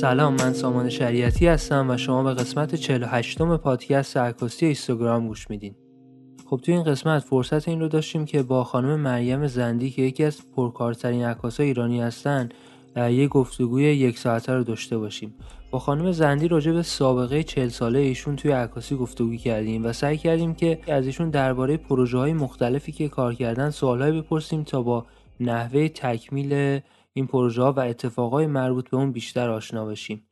سلام من سامان شریعتی هستم و شما به قسمت 48 م پادکست عکاسی اینستاگرام گوش میدین. خب توی این قسمت فرصت این رو داشتیم که با خانم مریم زندی که یکی از پرکارترین عکاسای ایرانی هستن یه گفتگوی یک ساعته رو داشته باشیم با خانم زندی راجع به سابقه 40 ساله ایشون توی عکاسی گفتگو کردیم و سعی کردیم که از ایشون درباره پروژه های مختلفی که کار کردن سوالهایی بپرسیم تا با نحوه تکمیل این پروژه ها و اتفاقای مربوط به اون بیشتر آشنا بشیم.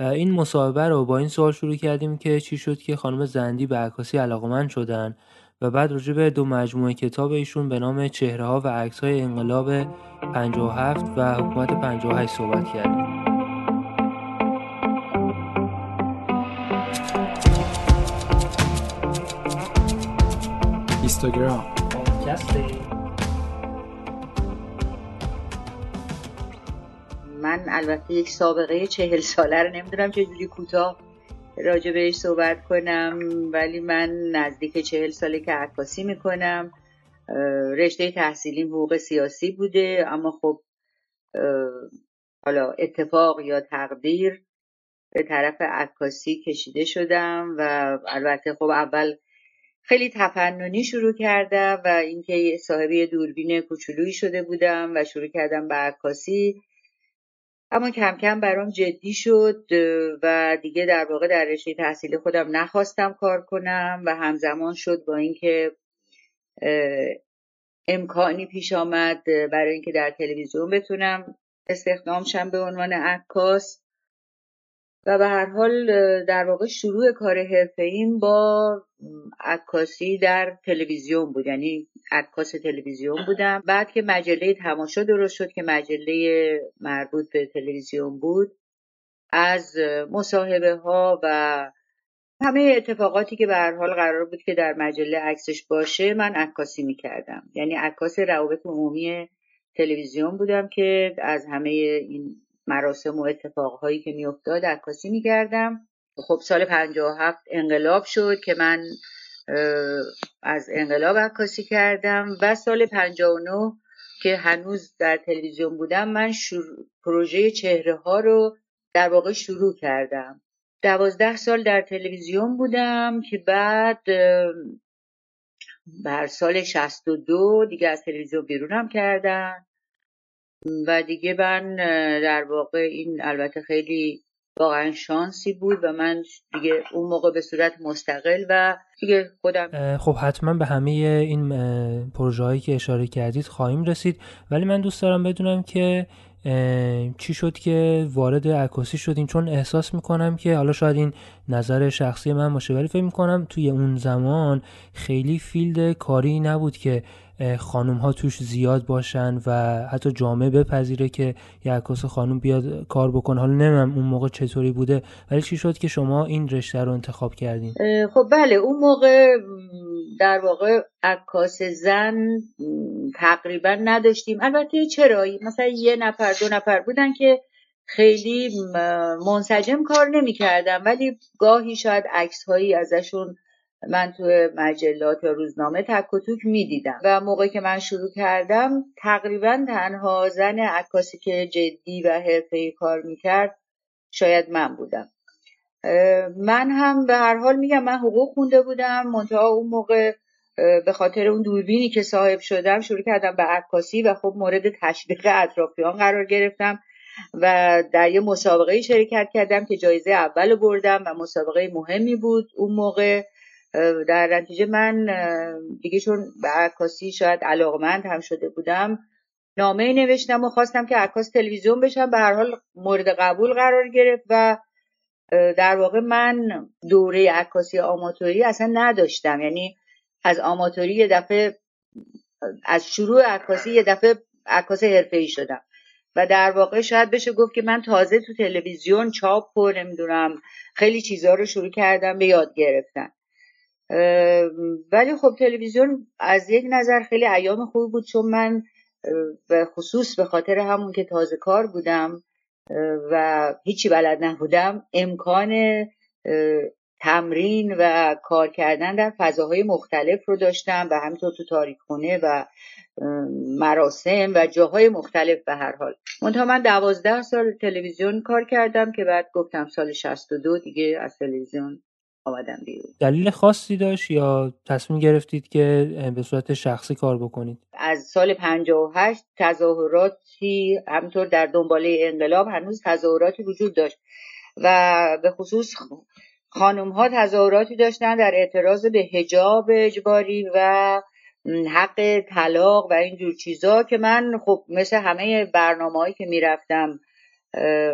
این مصاحبه رو با این سوال شروع کردیم که چی شد که خانم زندی به عکاسی علاقمند شدن و بعد راجع به دو مجموعه کتاب ایشون به نام چهره ها و عکس های انقلاب 57 و حکومت 58 صحبت کردیم. اینستاگرام. من البته یک سابقه چهل ساله رو نمی‌دونم چجوری کوتاه راجع بهش صحبت کنم ولی من نزدیک چهل ساله که عکاسی می‌کنم. رشته تحصیلی حقوق سیاسی بوده اما خب حالا اتفاق یا تقدیر به طرف عکاسی کشیده شدم و البته خب اول خیلی تفننی شروع کردم و اینکه صاحبی دوربین کوچولویی شده بودم و شروع کردم به عکاسی. اما کم کم برام جدی شد و دیگه در واقع در رشته تحصیلی خودم نخواستم کار کنم و همزمان شد با اینکه امکانی پیش آمد برای اینکه در تلویزیون بتونم استخدام شم به عنوان عکاس. و به هر حال در واقع شروع کار حرفه با عکاسی در تلویزیون بود. یعنی عکاس تلویزیون بودم. بعد که مجله تماشا درست شد که مجله مربوط به تلویزیون بود از مصاحبه ها و همه اتفاقاتی که به هر حال قرار بود که در مجله عکسش باشه من عکاسی می‌کردم. یعنی عکاس روابط عمومی تلویزیون بودم که از همه این مراسم و اتفاقهایی که میافتاد عکاسی می‌کردم. خب سال 57 انقلاب شد که من از انقلاب عکاسی کردم و سال 59 که هنوز در تلویزیون بودم من پروژه چهره ها رو در واقع شروع کردم. دوازده سال در تلویزیون بودم که بعد بر سال 62 دیگه از تلویزیون بیرونم کردم و دیگه من در واقع این البته خیلی واقعا شانسی بود و من دیگه اون موقع به صورت مستقل و دیگه خودم خب حتما به همه این پروژه هایی که اشاره کردید خواهیم رسید. ولی من دوست دارم بدونم که چی شد که وارد عکاسی شدین؟ چون احساس می‌کنم که حالا شاید این نظر شخصی من باشه. ولی فکر می‌کنم توی اون زمان خیلی فیلد کاری نبود که خانوم ها توش زیاد باشن و حتی جامعه بپذیره که یه عکاس خانوم بیاد کار بکنه. حالا نمیم اون موقع چطوری بوده ولی چی شد که شما این رشته رو انتخاب کردین؟ خب بله اون موقع در واقع عکاس زن تقریبا نداشتیم. البته چرایی مثلا یه نفر دو نفر بودن که خیلی منسجم کار نمی‌کردم ولی گاهی شاید عکس هایی ازشون من تو مجلات یا روزنامه تک و توک می‌دیدم و موقعی که من شروع کردم تقریبا تنها زن عکاسی که جدی و حرفه‌ای کار می‌کرد شاید من بودم. من هم به هر حال میگم من حقوق خونده بودم منتها اون موقع به خاطر اون دوربینی که صاحب شدم شروع کردم به عکاسی و خب مورد تشویق اطرافیان قرار گرفتم و در یه مسابقه شرکت کردم که جایزه اول بردم و مسابقه مهمی بود اون موقع. در نتیجه من دیگه چون به عکاسی شاید علاقمند هم شده بودم نامه نوشتم و خواستم که عکاس تلویزیون بشم به هر حال مورد قبول قرار گرفت و در واقع من دوره عکاسی آماتوری اصلا نداشتم. یعنی از آماتوری یه دفعه از شروع عکاسی یه دفعه عکاس حرفه‌ای شدم. و در واقع شاید بشه گفت که من تازه تو تلویزیون چاپ و نمی‌دونم خیلی چیزها رو شروع کردم به یاد گرفتن. ولی خب تلویزیون از یک نظر خیلی ایام خوب بود چون من به خصوص به خاطر همون که تازه کار بودم و هیچی بلد نبودم امکان تمرین و کار کردن در فضاهای مختلف رو داشتم و همینطور تو تاریخ خونه و مراسم و جاهای مختلف به هر حال. منتها من دوازده سال تلویزیون کار کردم که بعد گفتم سال 62 دیگه از تلویزیون آمدم بیرون. دلیل خاصی داشت یا تصمیم گرفتید که به صورت شخصی کار بکنید؟ از سال 58 تظاهراتی همطور در دنباله انقلاب هنوز تظاهراتی وجود داشت. و به خصوص خانم ها تظاهراتی داشتن در اعتراض به هجاب اجباری و حق طلاق و اینجور چیزا که من خب مثل همه برنامه هایی که می‌رفتم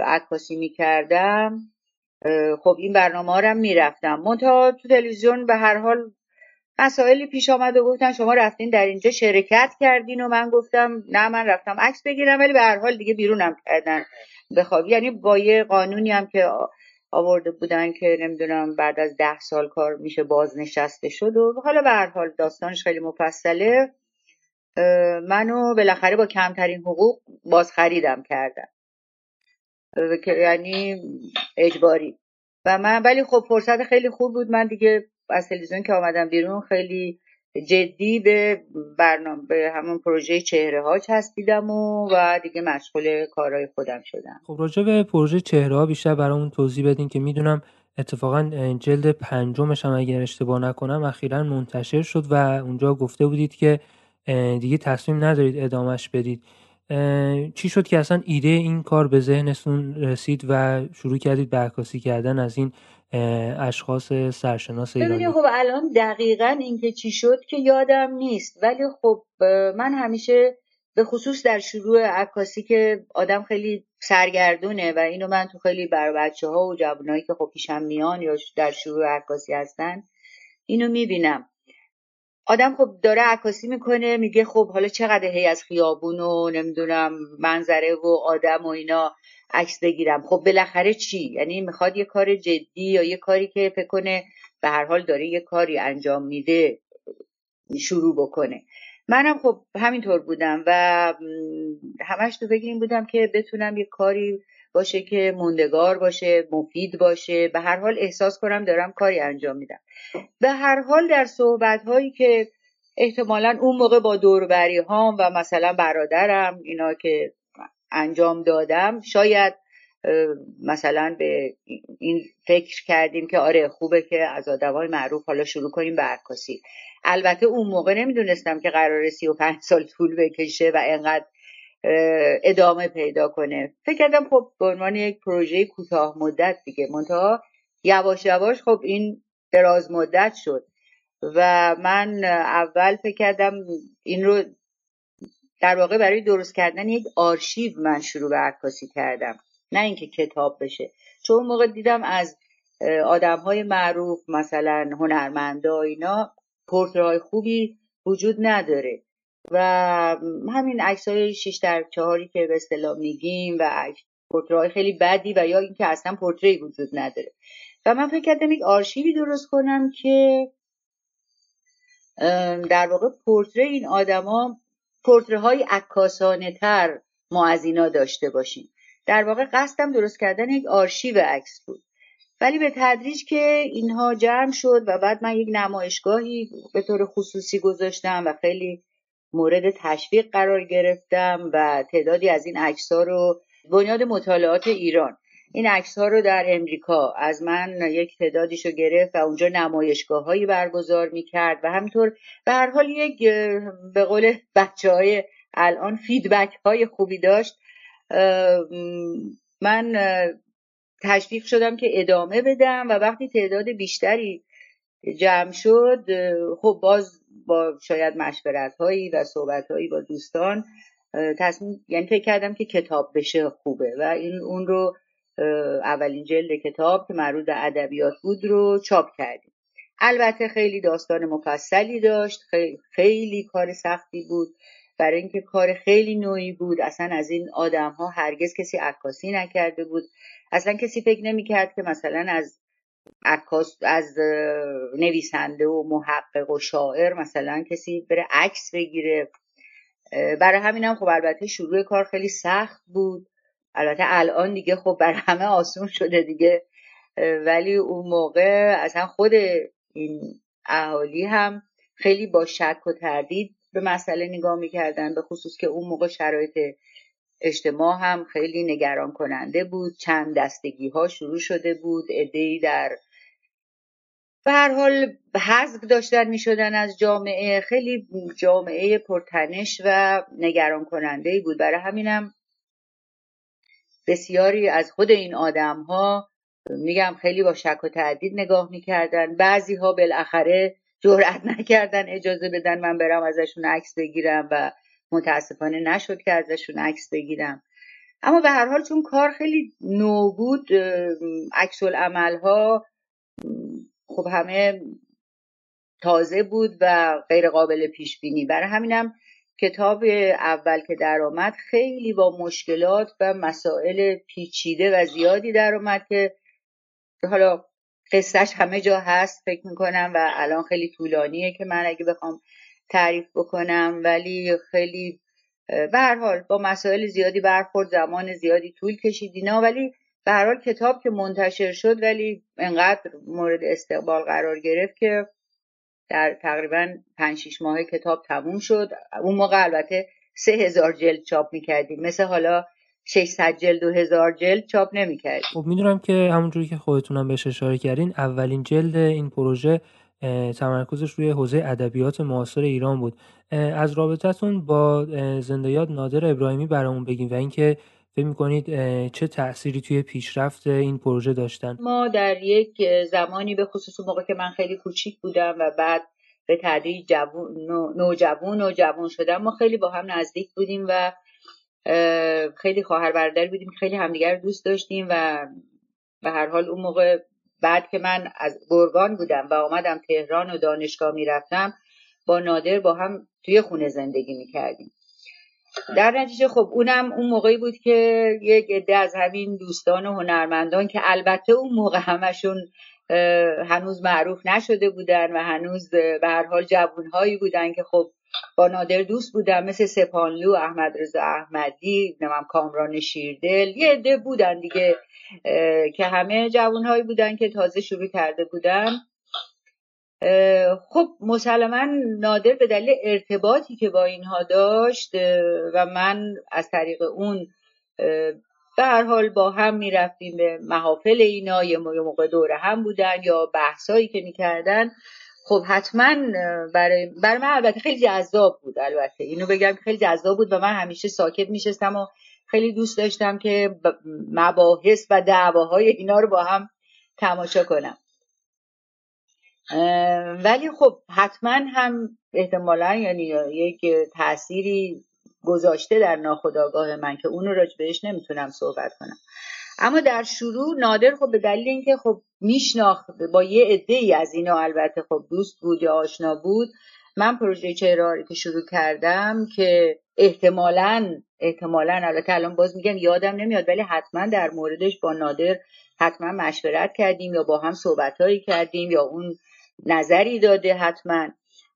عکاسی می‌کردم. خب این برنامه ها رو می‌رفتم. منتها تو تلویزیون به هر حال مسائلی پیش آمد و گفتن شما رفتین در اینجا شرکت کردین و من گفتم نه من رفتم عکس بگیرم ولی به هر حال دیگه بیرونم کردن بخواب یعنی با یه قانونی هم که آورده بودن که نمی‌دونم بعد از ده سال کار میشه بازنشسته شد و حالا به هر حال داستانش خیلی مفصله. منو بالاخره با کمترین حقوق باز خریدم کردن یعنی اجباری. و من ولی خب فرصت خیلی خوب بود. من دیگه از تلویزیون که آمدم بیرون خیلی جدی به برنامه به همون پروژه چهره ها چسبیدم و, و دیگه مشغول کارهای خودم شدم. خب راجع به پروژه چهره ها بیشتر برامون توضیح بدین که می‌دونم اتفاقا جلد پنجمش هم اگر اشتباه نکنم اخیرا منتشر شد و اونجا گفته بودید که دیگه تصمیم ندارید ادامش بدید. چی شد که اصلا ایده این کار به ذهنتون رسید و شروع کردید برکاسی کردن از این اشخاص سرشناس ایرانی؟ خب الان دقیقا اینکه چی شد که یادم نیست ولی خب من همیشه به خصوص در شروع عکاسی که آدم خیلی سرگردونه و اینو من تو خیلی بر بچه ها و جوانایی که خب پیشم میان یا در شروع عکاسی هستن اینو می‌بینم. آدم خب داره عکاسی می‌کنه میگه خب حالا چقدر هی از خیابون و نمی‌دونم منظره و آدم و اینا عکس بگیرم. خب بالاخره چی؟ یعنی می‌خواد یه کار جدی یا یه کاری که فکر کنه به هر حال داره یه کاری انجام میده شروع بکنه. منم خب همینطور بودم و همش تو فکر بودم که بتونم یه کاری باشه که موندگار باشه مفید باشه. به هر حال احساس کنم دارم کاری انجام میدم. به هر حال در صحبت هایی که احتمالا اون موقع با دوربری هام و مثلا برادرم اینا که انجام دادم شاید مثلا به این فکر کردیم که آره خوبه که از آدمای معروف حالا شروع کنیم به عکاسی. البته اون موقع نمی‌دونستم که قرار سی و پنج سال طول بکشه و انقدر ادامه پیدا کنه. فکر کردم خب به عنوان یک پروژه کوتاه مدت دیگه منتها یواش یواش خب این دراز مدت شد و من اول فکر کردم این رو در واقع برای درست کردن یک آرشیو من شروع به عکاسی کردم. نه اینکه کتاب بشه. چون موقع دیدم از آدم های معروف مثلا هنرمندا اینا پورترهای خوبی وجود نداره. و همین عکس های 6 در چهاری که به اصطلاح میگیم و پورترهای خیلی بدی و یا اینکه اصلا پورتری وجود نداره. و من فکر کردم یک آرشیوی درست کنم که در واقع پورتری این آدما پورتره های عکاسانه تر ما از اینا داشته باشیم. در واقع قصدم درست کردن یک آرشیو عکس بود. ولی به تدریج که اینها جمع شد و بعد من یک نمایشگاهی به طور خصوصی گذاشتم و خیلی مورد تشویق قرار گرفتم و تعدادی از این عکس ها رو بنیاد مطالعات ایران. این عکس ها رو در امریکا از من یک تعدادیش رو گرفت و اونجا نمایشگاه هایی برگزار می‌کرد و همینطور به هر حال یک به قول بچه های الان فیدبک های خوبی داشت. من تشویق شدم که ادامه بدم و وقتی تعداد بیشتری جمع شد خب باز با شاید مشورت هایی و صحبت هایی با دوستان تصمیم یعنی فکر کردم که کتاب بشه خوبه و این اون رو اولین جلد کتاب که مربوط به ادبیات بود رو چاپ کردیم. البته خیلی داستان مفصلی داشت خیلی, خیلی کار سختی بود. برای اینکه کار خیلی نوعی بود اصلا از این آدم ها هرگز کسی عکاسی نکرده بود. اصلا کسی فکر نمی‌کرد که مثلا از عکاس از نویسنده و محقق و شاعر مثلا کسی بره عکس بگیره. برای همینم خب البته شروع کار خیلی سخت بود. البته الان دیگه خب بر همه آسون شده دیگه. ولی اون موقع اصلا خود این اهالی هم خیلی با شک و تردید به مسئله نگاه می‌کردن به خصوص که اون موقع شرایط اجتماع هم خیلی نگران کننده بود. چند دستگی ها شروع شده بود. ادهی در به هر حال حذف داشتن می شدن از جامعه. خیلی جامعه پرتنش و نگران کننده بود. برای همینم بسیاری از خود این آدم ها میگم خیلی با شک و تعدید نگاه می‌کردن. بعضی ها بالاخره جرأت نکردن اجازه بدن من برم ازشون عکس بگیرم و متاسفانه نشد که ازشون عکس بگیرم. اما به هر حال چون کار خیلی نو بود عکس ها خب همه تازه بود و غیر قابل پیش بینی برای همینم کتاب اول که درآمد خیلی با مشکلات و مسائل پیچیده و زیادی درآمد که حالا قصهش همه جا هست فکر می‌کنم و الان خیلی طولانیه که من اگه بخوام تعریف بکنم ولی خیلی به حال با مسائل زیادی برخورد زمان زیادی طول کشید اینا ولی به حال کتاب که منتشر شد ولی انقدر مورد استقبال قرار گرفت که در تقریبا 5 6 ماه کتاب تموم شد. اون موقع البته سه هزار جلد چاپ می‌کردیم. مثل حالا 600 جلد و هزار جلد چاپ نمی‌کرد خب می‌دونم که همونجوری که خودتونم بهش اشاره کردین اولین جلد این پروژه تمرکزش روی حوزه ادبیات معاصر ایران بود. از رابطتون با زندیات نادر ابراهیمی برامون بگیم و اینکه فکر می‌کنید چه تأثیری توی پیشرفت این پروژه داشتن. ما در یک زمانی به خصوص موقع که من خیلی کوچیک بودم و بعد به تدریج جوون نوجوان و جوان شدم ما خیلی با هم نزدیک بودیم و خیلی خواهر برادر بودیم خیلی همدیگر دوست داشتیم و به هر حال اون موقع بعد که من از گرگان بودم و آمدم تهران و دانشگاه می‌رفتم با نادر با هم توی خونه زندگی می‌کردیم. در نتیجه خب اونم اون موقعی بود که یک عده از همین دوستان و هنرمندان که البته اون موقع همشون هنوز معروف نشده بودن و هنوز به هر حال جوونهایی بودن که خب با نادر دوست بودن مثل سپانلو احمد رضا احمدی نمیم کامران شیردل یه عده بودن دیگه که همه جوانهایی بودن که تازه شروع کرده بودن. خب مسلما نادر به دلیل ارتباطی که با اینها داشت و من از طریق اون به هر حال با هم می‌رفتیم به محافل اینا یه موقع دوره هم بودن یا بحثایی که می‌کردن. خب حتما برای, برای من البته خیلی جذاب بود البته. اینو بگم خیلی جذاب بود و من همیشه ساکت میشستم و خیلی دوست داشتم که مباحث و دعواهای اینا رو با هم تماشا کنم. ولی خب حتما هم احتمالا یعنی یک تأثیری گذاشته در ناخودآگاه من که اونو راج بهش نمی‌تونم صحبت کنم. اما در شروع نادر خب به دلیل اینکه خب میشناخت با یه عده ای از اینا البته خب دوست بود یا آشنا بود من پروژه چهراری که شروع کردم که احتمالا احتمالا البته الان باز میگم یادم نمیاد ولی حتما در موردش با نادر حتما مشورت کردیم یا با هم صحبت کردیم یا اون نظری داده حتما.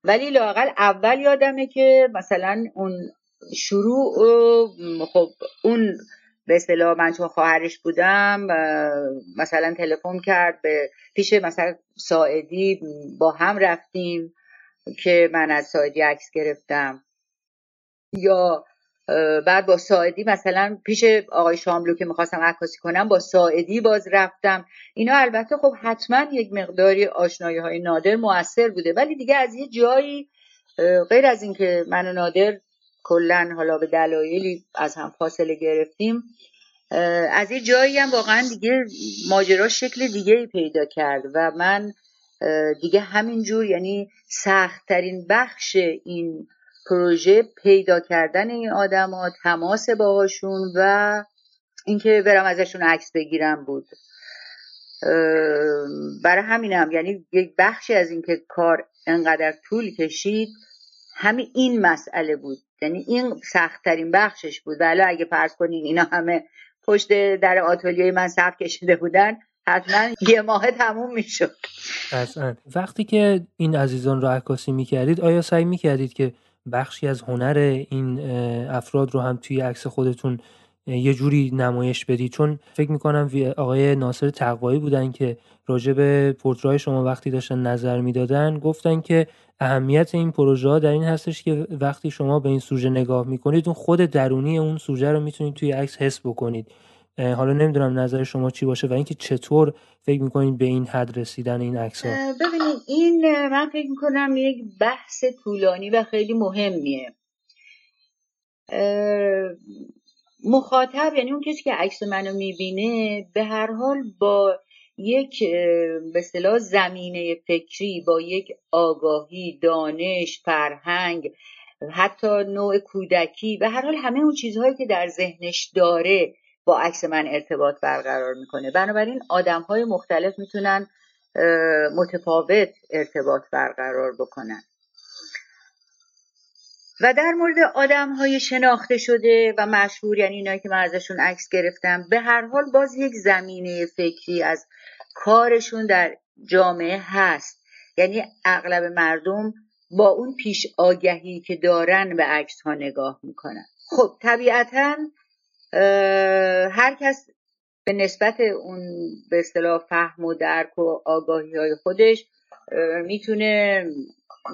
ولی لاقل اول یادمه که مثلا اون شروع خب اون به اصطلاح من چون خواهرش بودم مثلا تلفن کرد به پیش مثلا ساعدی با هم رفتیم که من از ساعدی عکس گرفتم. یا بعد با ساعدی مثلا پیش آقای شاملو که می‌خواستم عکاسی کنم با ساعدی باز رفتم. اینا البته خب حتما یک مقداری آشنایی های نادر موثر بوده ولی دیگه از یه جایی غیر از اینکه من و نادر کلا حالا به دلایلی از هم فاصله گرفتیم. از یه جایی هم واقعا دیگه ماجرا شکل دیگه ای پیدا کرد و من دیگه همینجور یعنی سختترین بخش این پروژه پیدا کردن این آدما تماس باهاشون و اینکه برم ازشون عکس بگیرم بود. برای همینم یعنی یک بخشی از اینکه کار انقدر طول کشید همین این مسئله بود. یعنی این سختترین بخشش بود. ولی اگه فرض کنین اینا همه پشت در آتولیه من صف کشیده بودن حتما یه ماه تموم می‌شد. وقتی که این عزیزان رو عکاسی می‌کردید آیا سعی می‌کردید که بخشی از هنر این افراد رو هم توی عکس خودتون یه جوری نمایش بدی چون فکر می‌کنم آقای ناصر تقوایی بودن که راجع به پورترای شما وقتی داشتن نظر می‌دادن گفتن که اهمیت این پروژه ها در این هستش که وقتی شما به این سوژه نگاه می‌کنید اون خود درونی اون سوژه رو می‌تونید توی عکس حس بکنید. حالا نمی‌دونم نظر شما چی باشه و اینکه چطور فکر می‌کنید به این حد رسیدن این عکس ها ببینید این من فکر می‌کنم یک بحث طولانی و خیلی مهمیه. مخاطب یعنی اون کسی که عکس منو می‌بینه به هر حال با یک به اصطلاح زمینه فکری با یک آگاهی دانش فرهنگ حتی نوع کودکی و هر حال همه اون چیزهایی که در ذهنش داره با عکس من ارتباط برقرار می‌کنه. بنابراین آدم های مختلف می‌تونن متفاوت ارتباط برقرار بکنن. و در مورد آدم های شناخته شده و مشهور یعنی اینایی که من ازشون عکس گرفتم به هر حال باز یک زمینه فکری از کارشون در جامعه هست. یعنی اغلب مردم با اون پیش آگهی که دارن به عکس ها نگاه می‌کنن. خب طبیعتا هر کس به نسبت اون به اصطلاح فهم و درک و آگاهی های خودش می‌تونه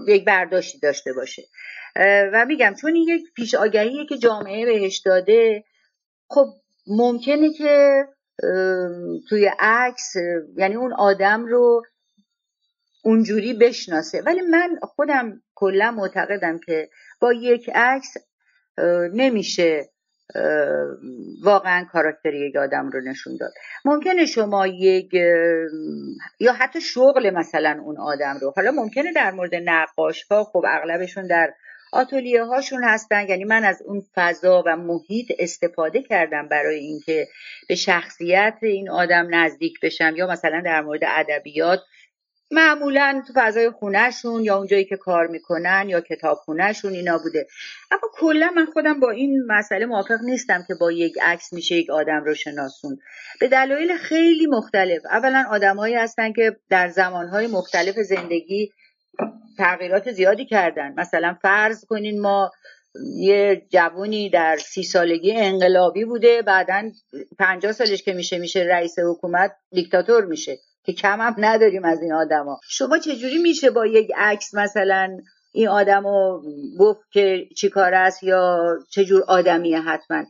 یک برداشتی داشته باشه. و میگم چون این یک پیش آگهیه که جامعه بهش داده خب ممکنه که توی عکس یعنی اون آدم رو اونجوری بشناسه. ولی من خودم کلا معتقدم که با یک عکس نمیشه واقعا کاراکتر یک آدم رو نشون داد. ممکنه شما یک یا حتی شغل مثلا اون آدم رو. حالا ممکنه در مورد نقاش ها خب اغلبشون در آتولیه هاشون هستن. یعنی من از اون فضا و محیط استفاده کردم برای اینکه به شخصیت این آدم نزدیک بشم یا مثلا در مورد ادبیات. معمولا تو فضای خونهشون یا اونجایی که کار می‌کنن یا کتاب خونهشون اینا بوده. اما کلا من خودم با این مسئله موافق نیستم که با یک عکس میشه یک آدم رو شناسون. به دلایل خیلی مختلف. اولا آدمهایی هستن که در زمانهای مختلف زندگی تغییرات زیادی کردن. مثلا فرض کنین ما یه جوونی در سی سالگی انقلابی بوده بعدا پنجاه سالش که میشه میشه رئیس حکومت دیکتاتور میشه که کم هم نداریم از این آدما. شما چجوری میشه با یک عکس مثلا این آدم رو گفت که چی کار است یا چجور آدمیه حتما؟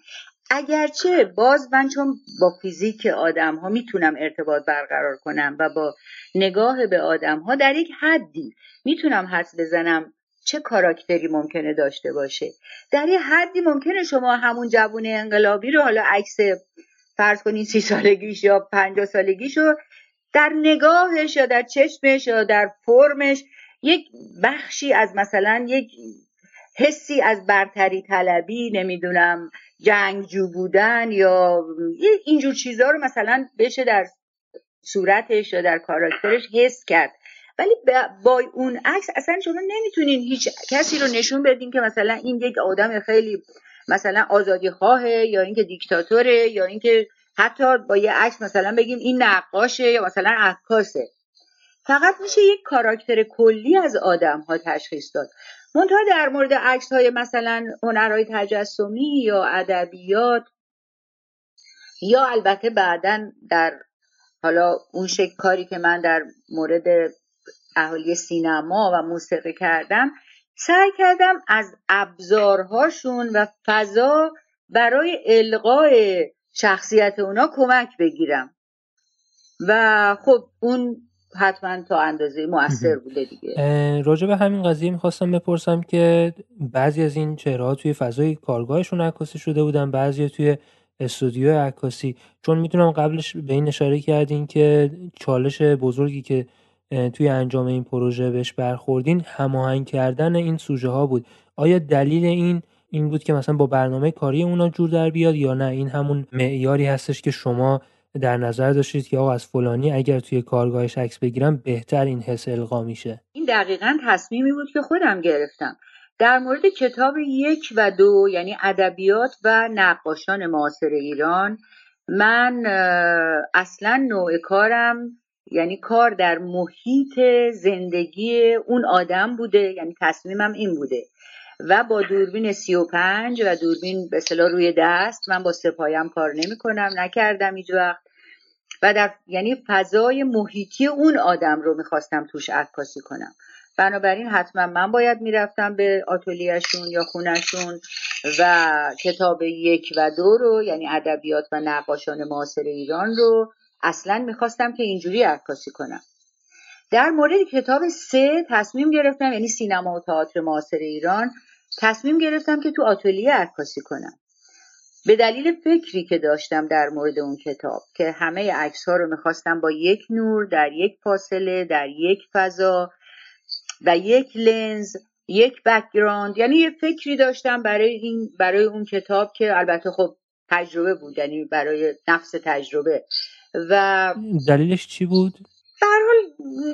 اگرچه باز من چون با فیزیک آدم ها می‌تونم ارتباط برقرار کنم و با نگاه به آدم ها در یک حدی می‌تونم حس بزنم چه کاراکتری ممکنه داشته باشه. در یه حدی ممکنه شما همون جوون انقلابی رو حالا عکس فرض کنین سی سالگیش یا پنجاه سالگیش رو در نگاهش یا در چشمش یا در فرمش یک بخشی از مثلا یک حسی از برتری طلبی نمی‌دونم جنگجو بودن یا اینجور چیزها رو مثلا بشه در صورتش یا در کاراکترش حس کرد. ولی با اون عکس اصلا شما نمی‌تونین هیچ کسی رو نشون بدین که مثلا این یک آدم خیلی مثلا آزادی خواهه یا اینکه دیکتاتوره یا اینکه حتی با یه عکس مثلا بگیم این نقاشه یا مثلا عکاسه. فقط میشه یک کاراکتر کلی از آدم ها تشخیص داد. منتها در مورد عکس های مثلا هنرهای تجسمی یا ادبیات یا البته بعدا در حالا اون شکل کاری که من در مورد اهالی سینما و موسیقی کردم سعی کردم از ابزارهاشون و فضا برای القای شخصیت اونا کمک بگیرم. و خب اون حتما تا اندازه موثر بوده دیگه. راجع به همین قضیه می‌خواستم بپرسم که بعضی از این چهره توی فضای کارگاهشون عکاسی شده بودن بعضی توی استودیو عکاسی. چون می‌تونم قبلش به این اشاره کردین که چالش بزرگی که توی انجام این پروژه بهش برخوردین هماهنگ کردن این سوژه ها بود. آیا دلیل این این بود که مثلا با برنامه کاری اونا جور در بیاد یا نه؟ این همون معیاری هستش که شما در نظر داشتید که آقا از فلانی اگر توی کارگاهش عکس بگیرم بهتر این حس القا میشه؟ این دقیقا تصمیمی بود که خودم گرفتم. در مورد کتاب یک و دو یعنی ادبیات و نقاشان معاصر ایران من اصلا نوع کارم یعنی کار در محیط زندگی اون آدم بوده یعنی تصمیمم این بوده. و با دوربین سی و پنج و دوربین به روی دست من با سپایم کار نمی کنم نکردم هیچ وقت. و در یعنی فضای محیطی اون آدم رو می‌خواستم توش عکاسی کنم. بنابراین حتما من باید می‌رفتم به آتولیهشون یا خونشون و کتاب یک و دو رو یعنی ادبیات و نقاشان معاصر ایران رو اصلا می‌خواستم که اینجوری عکاسی کنم. در مورد کتاب سه تصمیم گرفتم یعنی سینما و تئاتر معاصر ایران تصمیم گرفتم که تو آتلیه عکاسی کنم به دلیل فکری که داشتم در مورد اون کتاب که همه عکس ها رو می‌خواستم با یک نور در یک فاصله در یک فضا و یک لنز یک background یعنی یه فکری داشتم برای این برای اون کتاب که البته خب تجربه بود یعنی برای نفس تجربه و دلیلش چی بود؟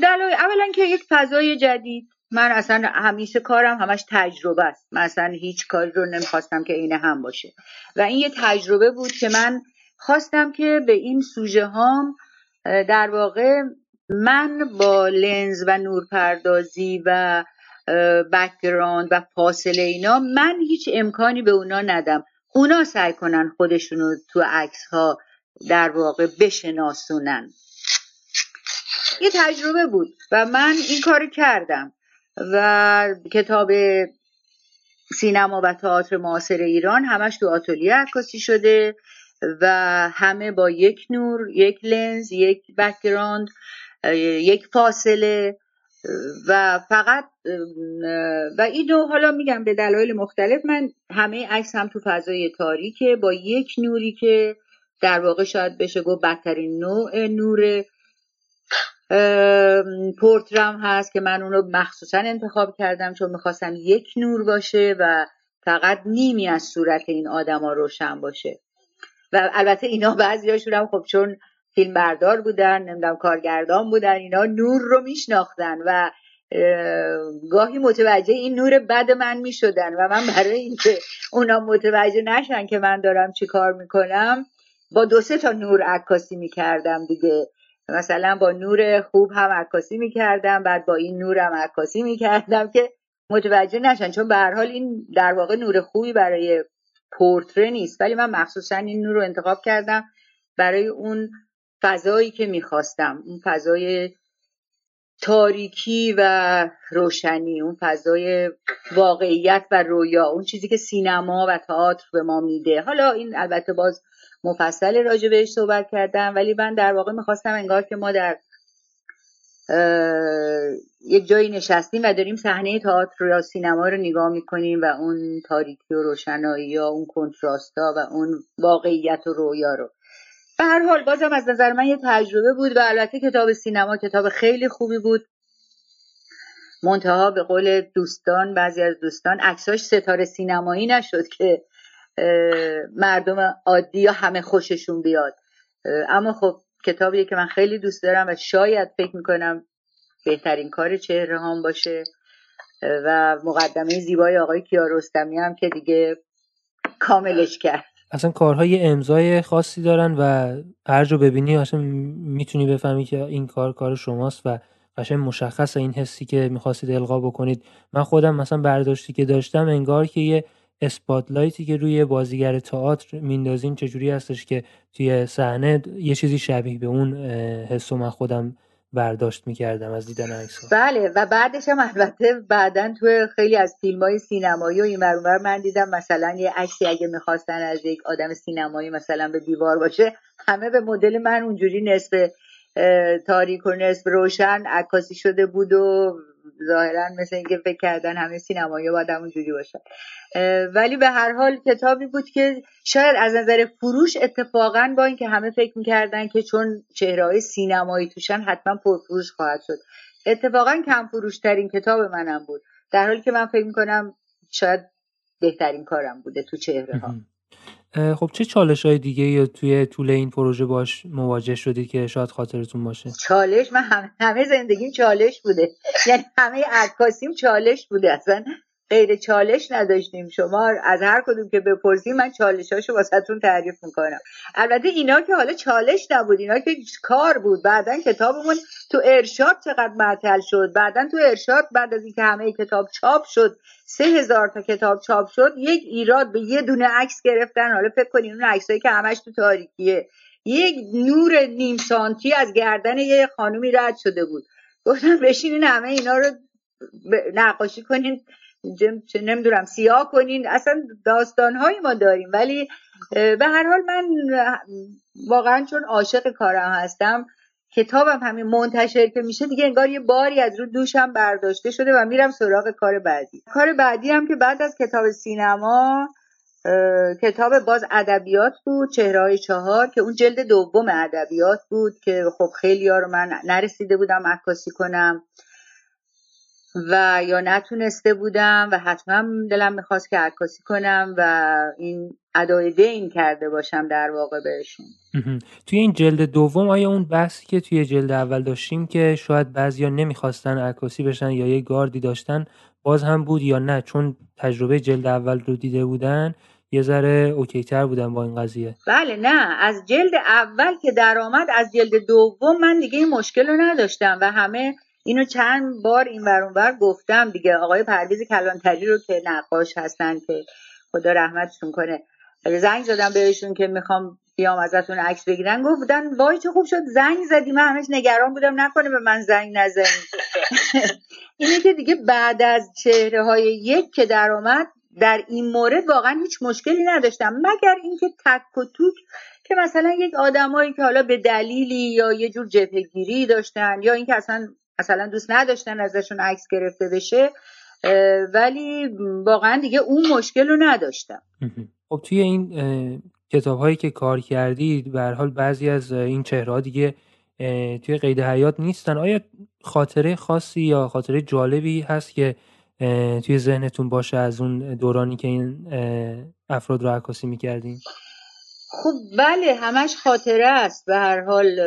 در حال اولا که یک فضای جدید من اصلا همیشه کارم همش تجربه است. من اصلا هیچ کاری رو نمی‌خواستم که عین هم باشه. و این یه تجربه بود که من خواستم که به این سوژه هام در واقع من با لنز و نورپردازی و background و فاصله اینا من هیچ امکانی به اونا ندم. اونا سعی کنن خودشونو تو عکس ها در واقع بشناسونن. یه تجربه بود و من این کار کردم. و کتاب سینما و تئاتر معاصر ایران همش تو آتلیه عکاسی شده و همه با یک نور یک لنز یک background یک فاصله و فقط و اینو حالا میگم به دلایل مختلف من همه عکس هم تو فضای تاریکه با یک نوری که در واقع شاید بشه گفت بدترین نوع نور پورترام هست که من اونو مخصوصا انتخاب کردم چون می‌خواستم یک نور باشه و فقط نیمی از صورت این آدما روشن باشه. و البته اینا بعضی هم خب چون فیلم بردار بودن نمی‌دونم کارگردان بودن اینا نور رو میشناختن و گاهی متوجه این نور بد من می‌شدن و من برای اینکه اونا متوجه نشن که من دارم چی کار می‌کنم با دو سه تا نور عکاسی می‌کردم دیگه. مثلا با نور خوب هم عکاسی می‌کردم بعد با این نورم عکاسی می‌کردم که متوجه نشن. چون به حال این در واقع نور خوبی برای پورتره نیست. ولی من مخصوصا این نور رو انتخاب کردم برای اون فضایی که می‌خواستم. اون فضای تاریکی و روشنی اون فضای واقعیت و رویا اون چیزی که سینما و تئاتر به ما میده. حالا این البته باز مفصل راجع بهش صحبت کردم ولی من در واقع می‌خواستم انگار که ما در یک جایی نشستیم و داریم صحنه تئاتر یا سینما رو نگاه می‌کنیم و اون تاریکی و روشنایی یا اون کنتراستا و اون واقعیت و رویا رو. به هر حال بازم از نظر من یه تجربه بود و البته کتاب سینما کتاب خیلی خوبی بود. منتها به قول دوستان بعضی از دوستان عکساش ستاره سینمایی نشد که مردم عادی یا همه خوششون بیاد. اما خب کتابیه که من خیلی دوست دارم و شاید فکر می‌کنم بهترین کار چهره هم باشه. و مقدمه زیبای آقای کیارستمی هم که دیگه کاملش کرد. اصلا کارهای امضای خاصی دارن و هر جا ببینی اصلا می‌تونی بفهمی که این کار کار شماست و قشنگ مشخص این حسی که می‌خواستید القا بکنید. من خودم مثلا برداشتی که داشتم انگار که یه اسپاتلایتی که روی بازیگر تئاتر میندازین چجوری هستش که توی صحنه یه چیزی شبیه به اون حس من خودم برداشت می‌کردم از دیدن عکس بله و بعدش هم البته بعدا توی خیلی از فیلم های سینمایی و این من دیدم مثلا یه عکسی اگه می‌خواستن از یک آدم سینمایی مثلا به دیوار باشه همه به مدل من اونجوری نصف تاریک و نصف روشن عکاسی شده بود و ظاهرا مثل اینکه فکر کردن همه سینمایی باید اونجوری باشن ولی به هر حال کتابی بود که شاید از نظر فروش اتفاقا با اینکه همه فکر می‌کردن که چون چهره سینمایی توشن حتما پرفروش خواهد شد. اتفاقا کم فروش ترین کتاب منم بود. در حالی که من فکر می‌کنم شاید بهترین کارم بوده تو چهره ها خب چه چالش های دیگه یا توی طول این پروژه باش مواجه شدید که شاید خاطرتون باشه؟ چالش؟ من همه, همه زندگیم چالش بوده. یعنی همه عکاسیم چالش بوده اصلا. غیر چالش نداشتیم. شما از هر کدوم که بپرسیم من چالشاشو واسهتون تعریف می‌کنم. البته اینا که حالا چالش نبود اینا که کار بود. بعدا کتابمون تو ارشاد چقدر معطل شد؟ بعدا تو ارشاد بعد از اینکه همه کتاب چاپ شد سه هزار تا کتاب چاپ شد یک ایراد به یه دونه عکس گرفتن. حالا فکر کنین اون عکسایی که همش تو تاریکیه. یک نور نیم سانتی از گردن یه خانومی رد شده بود. گفتم بشینین همه اینا رو نقاشی کنین. چه نمی‌دونم سیاه کنین. اصلا داستانهایی ما داریم. ولی به هر حال من واقعا چون عاشق کارم هستم کتابم همین منتشر که میشه دیگه انگار یه باری از رو دوشم برداشته شده و میرم سراغ کار بعدی. کار بعدی هم که بعد از کتاب سینما کتاب باز ادبیات بود چهره چهار که اون جلد دوم ادبیات بود که خب خیلی ها رو من نرسیده بودم عکاسی کنم. و یا نتونسته بودم و حتما دلم می‌خواست که عکاسی کنم و این ادای دین کرده باشم در واقع بهشون. توی این جلد دوم آیا اون بحثی که توی جلد اول داشتیم که شاید بعضیا نمی‌خواستن عکاسی بشن یا یه گاردی داشتن باز هم بود یا نه؟ چون تجربه جلد اول رو دیده بودن یه ذره اوکی تر بودن با این قضیه. بله نه. از جلد اول که درآمد از جلد دوم من دیگه این مشکل رو نداشتم و همه اینو چند بار این ور گفتم دیگه. آقای پرویز کلانتری رو که نقاش هستن که خدا رحمتشون کنه. زنگ زدم بهشون که می‌خوام بیام ازتون عکس بگیرن گفتن وای چه خوب شد زنگ زدی. من همش نگران بودم نکنه به من زنگ نزنی. اینه که دیگه بعد از چهره های یک که درآمد در این مورد واقعا هیچ مشکلی نداشتم. مگر اینکه تک و توک که مثلا یک آدمایی که حالا به دلیلی یا یه جور جبهگیری داشتن یا اینکه اصلا مثلا دوست نداشتن ازشون عکس گرفته بشه ولی واقعا دیگه اون مشکل رو نداشتم. خب توی این کتاب هایی که کار کردید به حال بعضی از این چهره دیگه توی قید حیات نیستن. آیا خاطره خاصی یا خاطره جالبی هست که توی ذهنتون باشه از اون دورانی که این افراد رو عکاسی می‌کردین؟ خب بله همش خاطره است به هر حال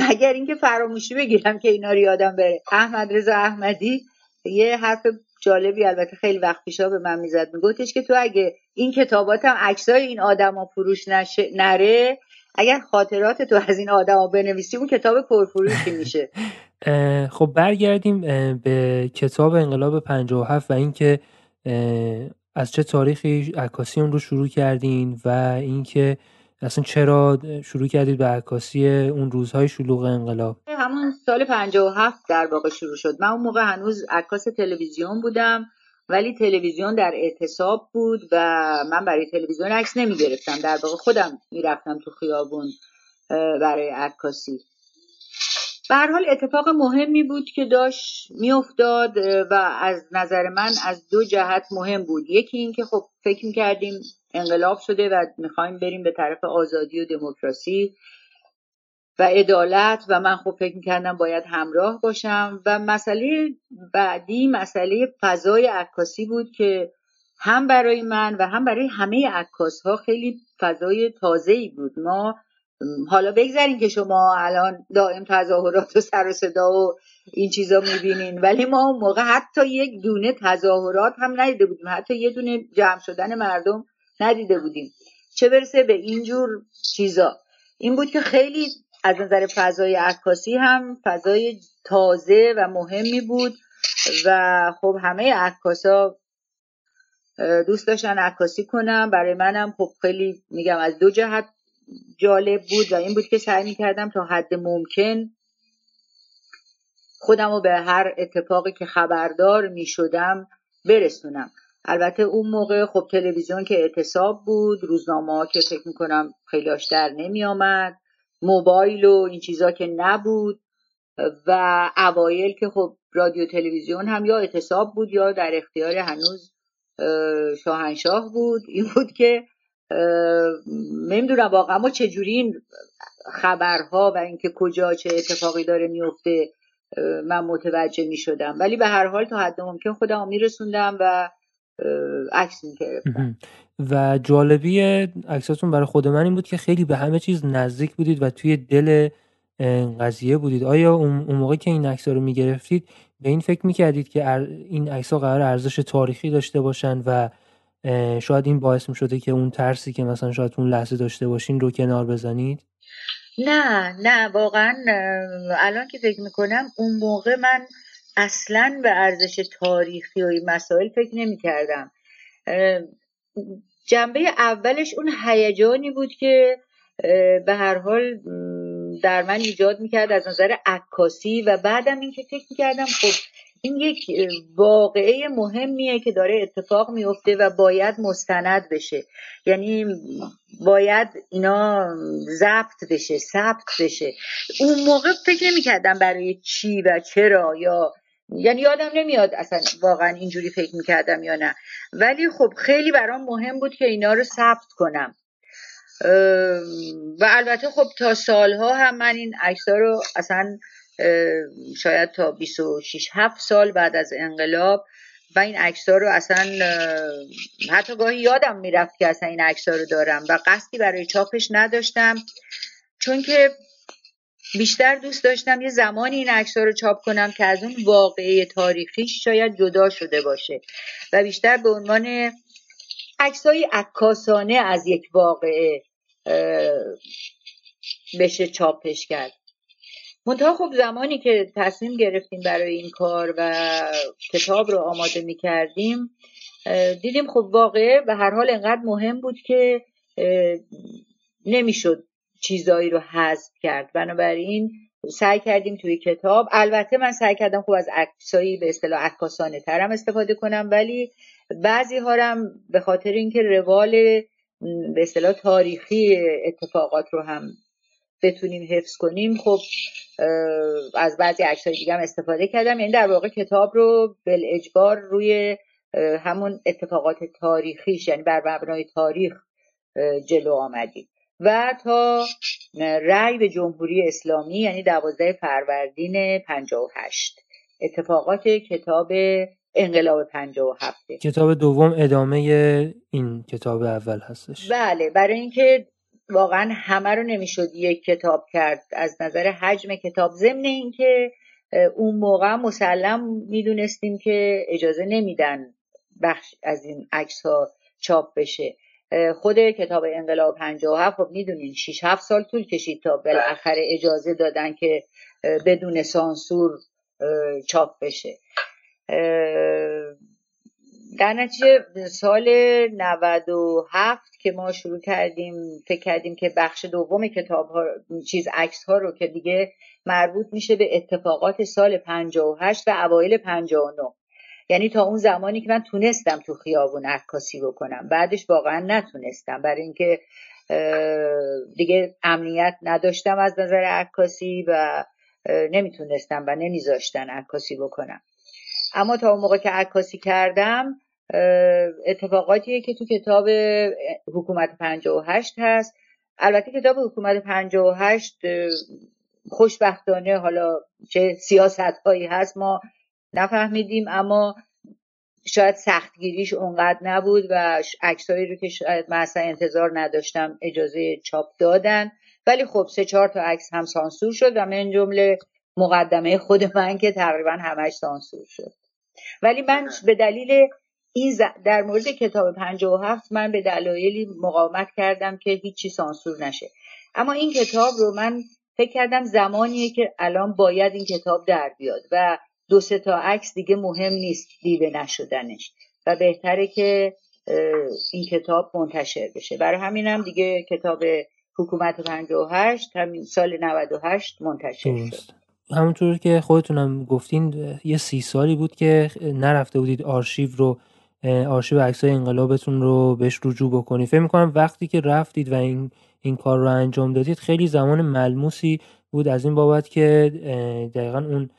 مگر اینکه فراموشی بگیرم که اینا رو یادم بره. احمد رضا احمدی یه حرف جالبی البته خیلی وقت پیشا به من می‌زد. میگفتش که تو اگه این کتاباتم عکسای این آدما فروش نشه نره اگر خاطرات تو از این آدما بنویسی اون کتاب پرفروشی میشه. خب برگردیم به کتاب انقلاب 57 و اینکه از چه تاریخی عکاسی اون رو شروع کردین و اینکه اصلا چرا شروع کردید به عکاسی اون روزهای شلوغ انقلاب؟ همون سال 57 در واقع شروع شد. من اون موقع هنوز عکاس تلویزیون بودم ولی تلویزیون در اعتصاب بود و من برای تلویزیون عکس نمی گرفتم در واقع خودم می‌رفتم تو خیابون برای عکاسی. به حال اتفاق مهمی بود که داشت میافتاد و از نظر من از دو جهت مهم بود. یکی این که خب فکر می‌کردیم انقلاب شده و می‌خوایم بریم به طرف آزادی و دموکراسی و عدالت و من خب فکر می‌کردم باید همراه باشم. و مسئله بعدی مسئله فضای عکاسی بود که هم برای من و هم برای همه عکاس ها خیلی فضای تازه ای بود. ما حالا بگذاریم که شما الان دائم تظاهرات و سر و صدا و این چیزا می‌بینین. ولی ما اون موقع حتی یک دونه تظاهرات هم ندیده بودیم. حتی یه دونه جمع شدن مردم ندیده بودیم. چه برسه به اینجور چیزا. این بود که خیلی از نظر فضای عکاسی هم فضای تازه و مهمی بود و خب همه عکاسا دوست داشتن عکاسی کنم برای منم خب خیلی میگم از دو جهت جالب بود و این بود که سعی می‌کردم تا حد ممکن خودم رو به هر اتفاقی که خبردار می‌شدم برسونم. البته اون موقع خب تلویزیون که اعتصاب بود روزنامه ها که فکر می‌کنم خیلیاش در نمی آمد موبایل و این چیزا که نبود و اوایل که خب رادیو تلویزیون هم یا اعتصاب بود یا در اختیار هنوز شاهنشاه بود. این بود که نمی‌دونم واقعا اما چجوری این خبرها و اینکه کجا چه اتفاقی داره میفته من متوجه می شدم ولی به هر حال تا حد ممکن خودم میرسوندم و عکس می‌گرفتم. و جالبی عکساتون برای خود من این بود که خیلی به همه چیز نزدیک بودید و توی دل قضیه بودید. آیا اون موقع که این عکس رو می‌گرفتید به این فکر می‌کردید که این عکس ها قرار ارزش تاریخی داشته باشن و شاید این باعث می‌شده که اون ترسی که مثلا شاید اون لحظه داشته باشین رو کنار بزنید؟ نه نه واقعا الان که فکر می‌کنم اون موقع من اصلا به ارزش تاریخی و مسائل فکر نمی کردم جنبه اولش اون هیجانی بود که به هر حال در من ایجاد می‌کرد از نظر عکاسی و بعدم اینکه فکر می‌کردم خب این یک واقعه مهمیه که داره اتفاق میفته و باید مستند بشه. یعنی باید اینا ضبط بشه ثبت بشه. اون موقع فکر نمی‌کردم برای چی و چرا یا یعنی یادم نمیاد اصلا واقعا اینجوری فکر می‌کردم یا نه. ولی خب خیلی برام مهم بود که اینا رو ثبت کنم. و البته خب تا سالها هم من این عکس رو اصلا شاید تا 26 7 سال بعد از انقلاب و این عکس رو اصلا حتی گاهی یادم می‌رفت که اصلا این عکس رو دارم و قصدی برای چاپش نداشتم چون که بیشتر دوست داشتم یه زمانی این عکس رو چاپ کنم که از اون واقعه تاریخیش شاید جدا شده باشه و بیشتر به عنوان عکسای عکاسانه از یک واقعه بشه چاپش کرد. منتها خب زمانی که تصمیم گرفتیم برای این کار و کتاب رو آماده می کردیم دیدیم خب واقعه به هر حال انقدر مهم بود که نمی‌شد چیزایی رو حذف کرد. بنابراین سعی کردیم توی کتاب البته من سعی کردم خوب از عکسایی به اصطلاح عکاسانه ترم استفاده کنم ولی بعضی هارم به خاطر اینکه روال به اصطلاح تاریخی اتفاقات رو هم بتونیم حفظ کنیم خب از بعضی عکسای دیگه هم استفاده کردم. یعنی در واقع کتاب رو بل اجبار روی همون اتفاقات تاریخیش یعنی بر مبنای تاریخ جلو آمدیم. و تا رأی به جمهوری اسلامی یعنی دوازده فروردین 58 اتفاقات کتاب انقلاب 57 کتاب دوم ادامه این کتاب اول هستش. بله برای اینکه واقعا همه رو نمی‌شد یک کتاب کرد. از نظر حجم کتاب ضمن اینکه اون موقع مسلم می‌دونستیم که اجازه نمیدن بخش از این عکس ها چاپ بشه. خود کتاب انقلاب 57 خب می‌دونین 6 7 سال طول کشید تا بالاخره اجازه دادن که بدون سانسور چاپ بشه. در نتیجه سال 97 که ما شروع کردیم فکر کردیم که بخش دوم کتاب ها چیز عکس ها رو که دیگه مربوط میشه به اتفاقات سال 58 و اوایل 59 یعنی تا اون زمانی که من تونستم تو خیابون عکاسی بکنم. بعدش واقعا نتونستم. برای اینکه دیگه امنیت نداشتم از نظر عکاسی و نمی‌تونستم و نمیذاشتن عکاسی بکنم. اما تا اون موقع که عکاسی کردم اتفاقاتیه که تو کتاب حکومت 58 هست. البته کتاب حکومت 58 خوشبختانه حالا چه سیاست هایی هست ما نفهمیدیم اما شاید سختگیریش اونقدر نبود و عکسایی رو که شاید من اصلا انتظار نداشتم اجازه چاپ دادن. ولی خب سه چهار تا عکس هم سانسور شد و من جمله مقدمه خود من که تقریبا همش سانسور شد. ولی من به دلیل این در مورد کتاب 57 من به دلایلی مقاومت کردم که هیچی سانسور نشه. اما این کتاب رو من فکر کردم زمانیه که الان باید این کتاب در بیاد و دو سه تا عکس دیگه مهم نیست دیده نشدنش و بهتره که این کتاب منتشر بشه. برای همینم دیگه کتاب حکومت 58 همین سال 98 منتشر شد. همونطور که خودتونم گفتین یه سی سالی بود که نرفته بودید آرشیو رو آرشیو عکسای انقلابتون رو بهش رجوع بکنید فکر می‌کنم وقتی که رفتید و این این کار رو انجام دادید خیلی زمان ملموسی بود از این بابت که دقیقا اون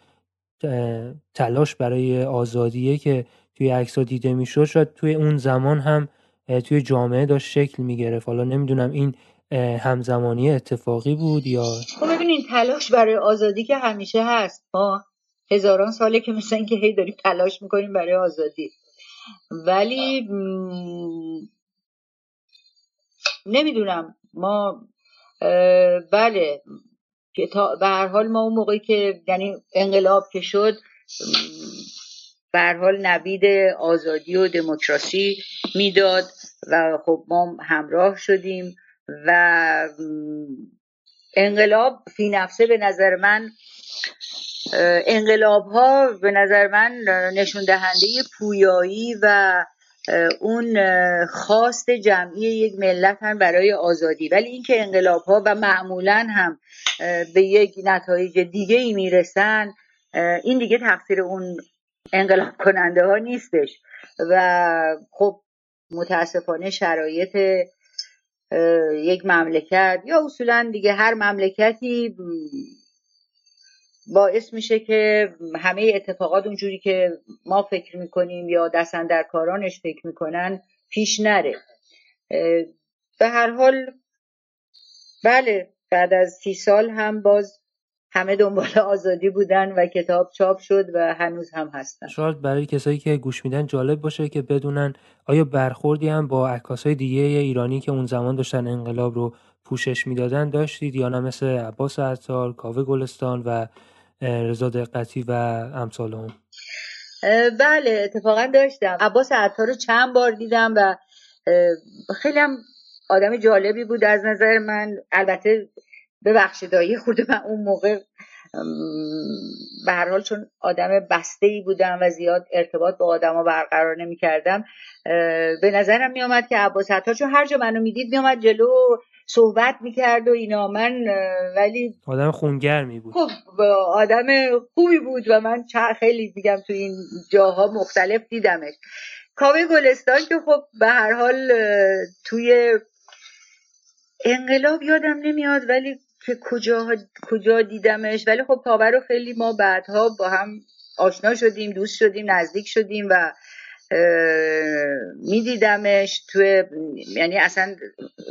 تلاش برای آزادیه که توی عکس دیده می‌شد شاید توی اون زمان هم توی جامعه داشت شکل می‌گرفت. حالا نمی‌دونم این همزمانی اتفاقی بود یا؟ خب ببینین تلاش برای آزادی که همیشه هست. ما هزاران ساله که مثل اینکه هی داریم تلاش می‌کنیم برای آزادی. ولی نمی‌دونم. ما بله. که تا به هر حال ما اون موقعی که یعنی انقلاب که شد به هر حال نوید آزادی و دموکراسی می‌داد و خب ما همراه شدیم. و انقلاب فی نفسه به نظر من انقلاب ها به نظر من نشون دهنده پویایی و اون خواست جمعی یک ملت هم برای آزادی. ولی اینکه انقلاب ها و معمولا هم به یک نتایج دیگه ای می‌رسن این دیگه تقصیر اون انقلاب کننده ها نیستش. و خب متاسفانه شرایط یک مملکت. یا اصولا دیگه هر مملکتی باعث میشه که همه اتفاقات اونجوری که ما فکر می‌کنیم یا دستن در کارانش فکر می‌کنن پیش نره. به هر حال بله بعد از سی سال هم باز همه دنبال آزادی بودن و کتاب چاپ شد و هنوز هم هستن. شاید برای کسایی که گوش میدن جالب باشه که بدونن آیا برخوردی هم با عکاسای دیگه ایرانی که اون زمان داشتن انقلاب رو پوشش می‌دادن داشتید یا نه؟ مثل عباس عطار، کاوه گلستان و رضا دقتی و امثال هم بله اتفاقا داشتم. عباس عطار رو چند بار دیدم و خیلی هم آدم جالبی بود از نظر من. البته ببخشید یه خورده من اون موقع به هر حال چون آدم بسته ای بودم و زیاد ارتباط با آدما برقرار نمی کردم به نظرم می آمد که عباس عطار چون هر جا منو می‌دید می آمد جلو صحبت می‌کرد و اینا. من ولی آدم خونگرمی بود. خب آدم خوبی بود و من خیلی دیگم تو این جاها مختلف دیدمش. کاوه گلستان که خب به هر حال توی انقلاب یادم نمیاد ولی که کجا کجا دیدمش. ولی خب کاوه رو خیلی ما بعدها با هم آشنا شدیم دوست شدیم نزدیک شدیم و میدیدمش توی یعنی اصلا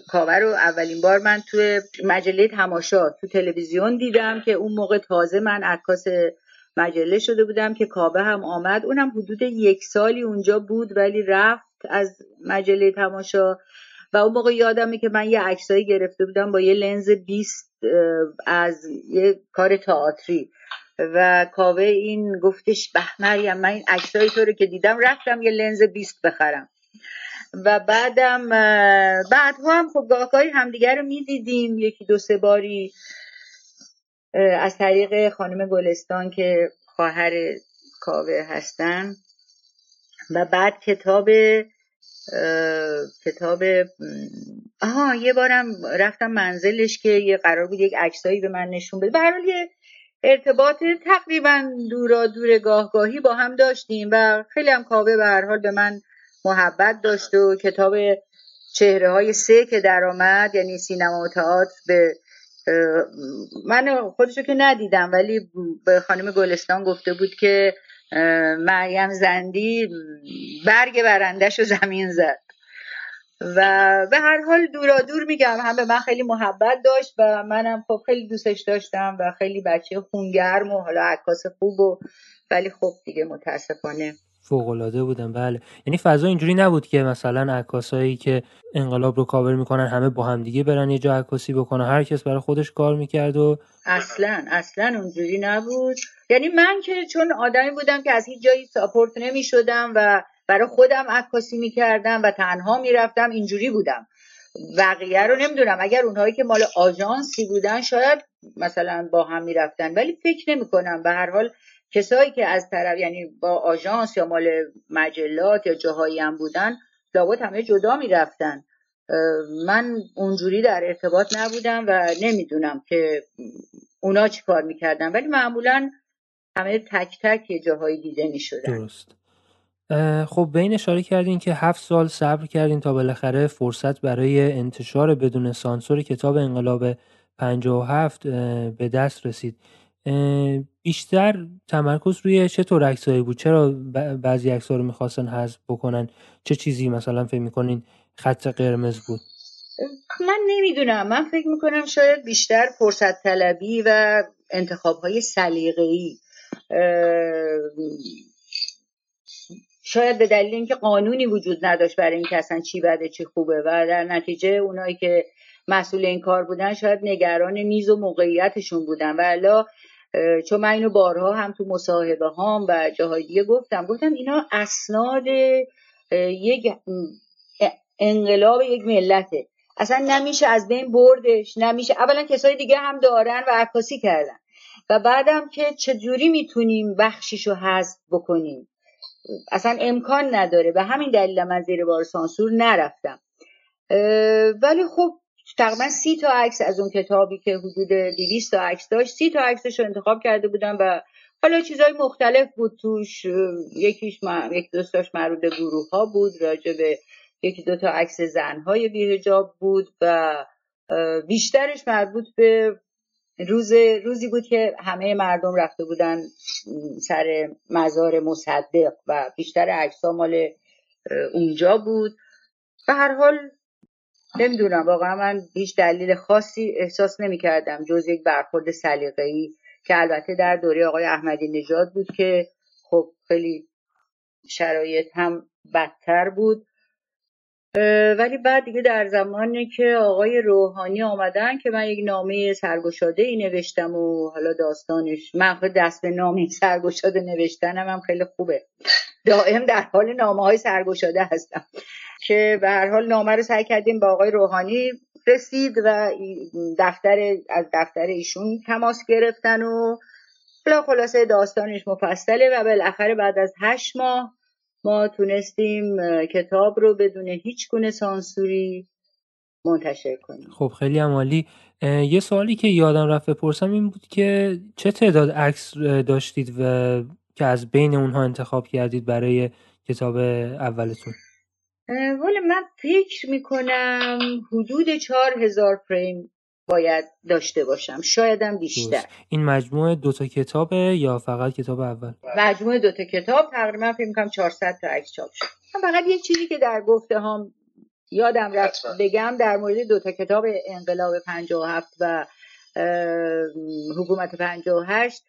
کاوه رو اولین بار من توی مجله تماشا تو تلویزیون دیدم که اون موقع تازه من عکاس مجله شده بودم که کاوه هم آمد. اونم حدود یک سالی اونجا بود ولی رفت از مجله تماشا. و اون موقع یادمه که من یه عکسایی گرفته بودم با یه لنز 20 از یه کار تئاتری. و کاوه این گفتش به مریم من این عکسای تو رو که دیدم رفتم یه لنز 20 بخرم. و بعدم بعدها هم خب گاهگاهی همدیگه رو می‌دیدیم یکی دو سه باری از طریق خانم گلستان که خواهر کاوه هستن. و بعد کتاب کتاب آها یه بارم رفتم منزلش که یه قرار بود یک عکسایی به من نشون بده. به یه ارتباط تقریبا دورا دور گاهگاهی با هم داشتیم و خیلی هم کاوه به هر حال به من محبت داشت و کتاب چهره های سه که درآمد یعنی سینما و تئاتر به من خودشو که ندیدم ولی به خانم گلستان گفته بود که مریم زندی برگ برندش رو زمین زد. و به هر حال دورا دور میگم هم به من خیلی محبت داشت و منم خب خیلی دوستش داشتم و خیلی بچه خونگرم و حالا عکاس خوب و ولی خب دیگه متاسفانه. فوق بودن بله. یعنی فضا اینجوری نبود که مثلا عکاسایی که انقلاب رو کاور می‌کنن همه با هم دیگه برن یه جا عکاسی بکنن. هر کس برای خودش کار می‌کرد و اصلا اصلا اونجوری نبود. یعنی من که چون آدمی بودم که از هیچ جایی ساپورت نمی‌شدم و برای خودم عکاسی می‌کردم و تنها می‌رفتم اینجوری بودم. بقیه رو نمی‌دونم. اگر اونهایی که مال آژانسی بودن شاید مثلا با هم می‌رفتن ولی فکر نمی‌کنم. به هر حال کسایی که از طرف یعنی با آژانس یا مال مجلات یا جاهایی هم بودن لابد همه جدا می‌رفتن. من اونجوری در ارتباط نبودم و نمی‌دونم که اونا چی کار می‌کردن. ولی معمولا همه تک تک یه جاهایی دیده می‌شدن. درست. خب به این اشاره کردین که هفت سال صبر کردین تا بالاخره فرصت برای انتشار بدون سانسور کتاب انقلاب 57 به دست رسید. بیشتر تمرکز روی چه طور عکسایی بود؟ چرا بعضی عکس‌ها رو می‌خواستن حذف بکنن؟ چه چیزی مثلا فکر می‌کنین خط قرمز بود؟ من نمی‌دونم. من فکر می‌کنم شاید بیشتر فرصت طلبی و انتخاب های سلیقه‌ای شاید به دلیل اینکه قانونی وجود نداشت برای اینکه اصلا چی بده چی خوبه و در نتیجه اونایی که مسئول این کار بودن شاید نگران میز و موقعیتشون بودن. و الا چون من اینو بارها هم تو مصاحبه هام و جاهای دیگه گفتم گفتم اینا اسناد یک انقلاب یک ملته. اصلا نمیشه از بین بردش نمیشه اولا کسای دیگه هم دارن و عکاسی کردن. و بعدم که چجوری می‌تونیم بخشیش رو حذف بکنیم؟ اصلا امکان نداره. به همین دلیل من زیر بار سانسور نرفتم. ولی خب تقریبا سی تا عکس از اون کتابی که حدود 200 تا عکس داشت سی تا عکسش رو انتخاب کرده بودم و حالا چیزهای مختلف بود توش. یکیش ما... یک دوستاش مربوط به گروه ها بود راجع به یکی دو تا عکس زنهای بیهجاب بود و بیشترش مربوط به روز روزی بود که همه مردم رفته بودن سر مزار مصدق و بیشتر عکس مال اونجا بود. به هر حال نمی‌دونم واقعا من هیچ دلیل خاصی احساس نمی کردم جز یک برخورد سلیقه‌ای که البته در دوره آقای احمدی نژاد بود که خب خیلی شرایط هم بدتر بود. ولی بعد دیگه در زمانی که آقای روحانی آمدن که من یک نامه سرگشاده ای نوشتم و حالا داستانش من دست به نامه سرگشاده نوشتنم هم خیلی خوبه. دائم در حال نامه های سرگشاده هستم. که به هر حال نامه رو سعی کردیم با آقای روحانی رسید و دفتر از دفتر ایشون تماس گرفتن و خلاصه داستانش مفصله و بالاخره بعد از هشت ماه ما تونستیم کتاب رو بدون هیچ گونه سانسوری منتشر کنیم. خب خیلی عمالی یه سوالی که یادم رفت بپرسم این بود که چه تعداد عکس داشتید و که از بین اونها انتخاب کردید برای کتاب اولتون؟ ولی من فکر می‌کنم حدود چهار هزار فریم باید داشته باشم. شایدم بیشتر. این مجموعه دوتا کتابه یا فقط کتاب اول؟ مجموعه دوتا کتاب. تقریبا فکر می‌کنم 400 تا عکس چاپ شد. فقط یه چیزی که در گفته هم یادم رفت بگم در مورد دوتا کتاب انقلاب 57 و حکومت 58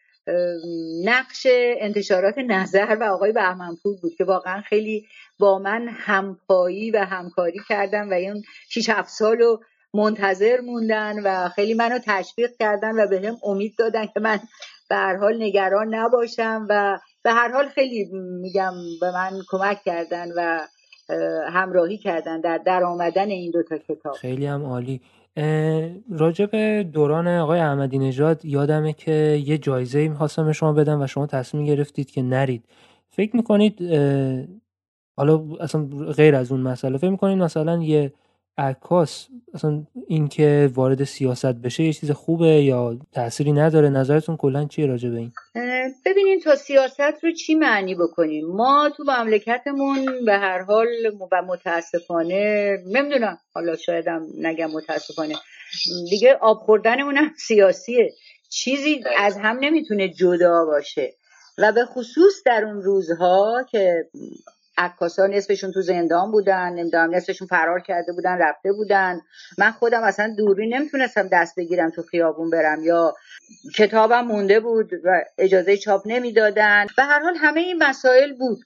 نقش انتشارات نظر و آقای بهمنپور بود که واقعا خیلی با من همپایی و همکاری کردن و اون 6 7 سال رو منتظر موندن و خیلی منو تشویق کردن و به هم امید دادن که من به هر حال نگران نباشم و به هر حال خیلی میگم به من کمک کردن و همراهی کردن در در آمدن این دوتا کتاب. خیلی هم عالی. راجع به دوران آقای احمدی نژاد یادمه که یه جایزه می‌خواستم به شما بدم و شما تصمیم گرفتید که نرید. فکر می‌کنید حالا اصلا غیر از اون مسئله فکر می‌کنید مثلا یه عکاس اصلا اینکه وارد سیاست بشه یه چیز خوبه یا تأثیری نداره؟ نظرتون کلا چیه راجع به این؟ ببینین تا سیاست رو چی معنی بکنیم؟ ما تو مملکتمون به هر حال و متاسفانه نمی‌دونم حالا شایدم نگم متاسفانه دیگه آب خوردنمون هم سیاسیه. چیزی از هم نمی‌تونه جدا باشه. و به خصوص در اون روزها که عکاسا نصفشون تو زندان بودن نمی‌دونم نصفشون فرار کرده بودن رفته بودن. من خودم اصلا دوری نمی‌تونستم دست بگیرم تو خیابون برم یا کتابم مونده بود و اجازه چاپ نمی‌دادن. به هر حال همه این مسائل بود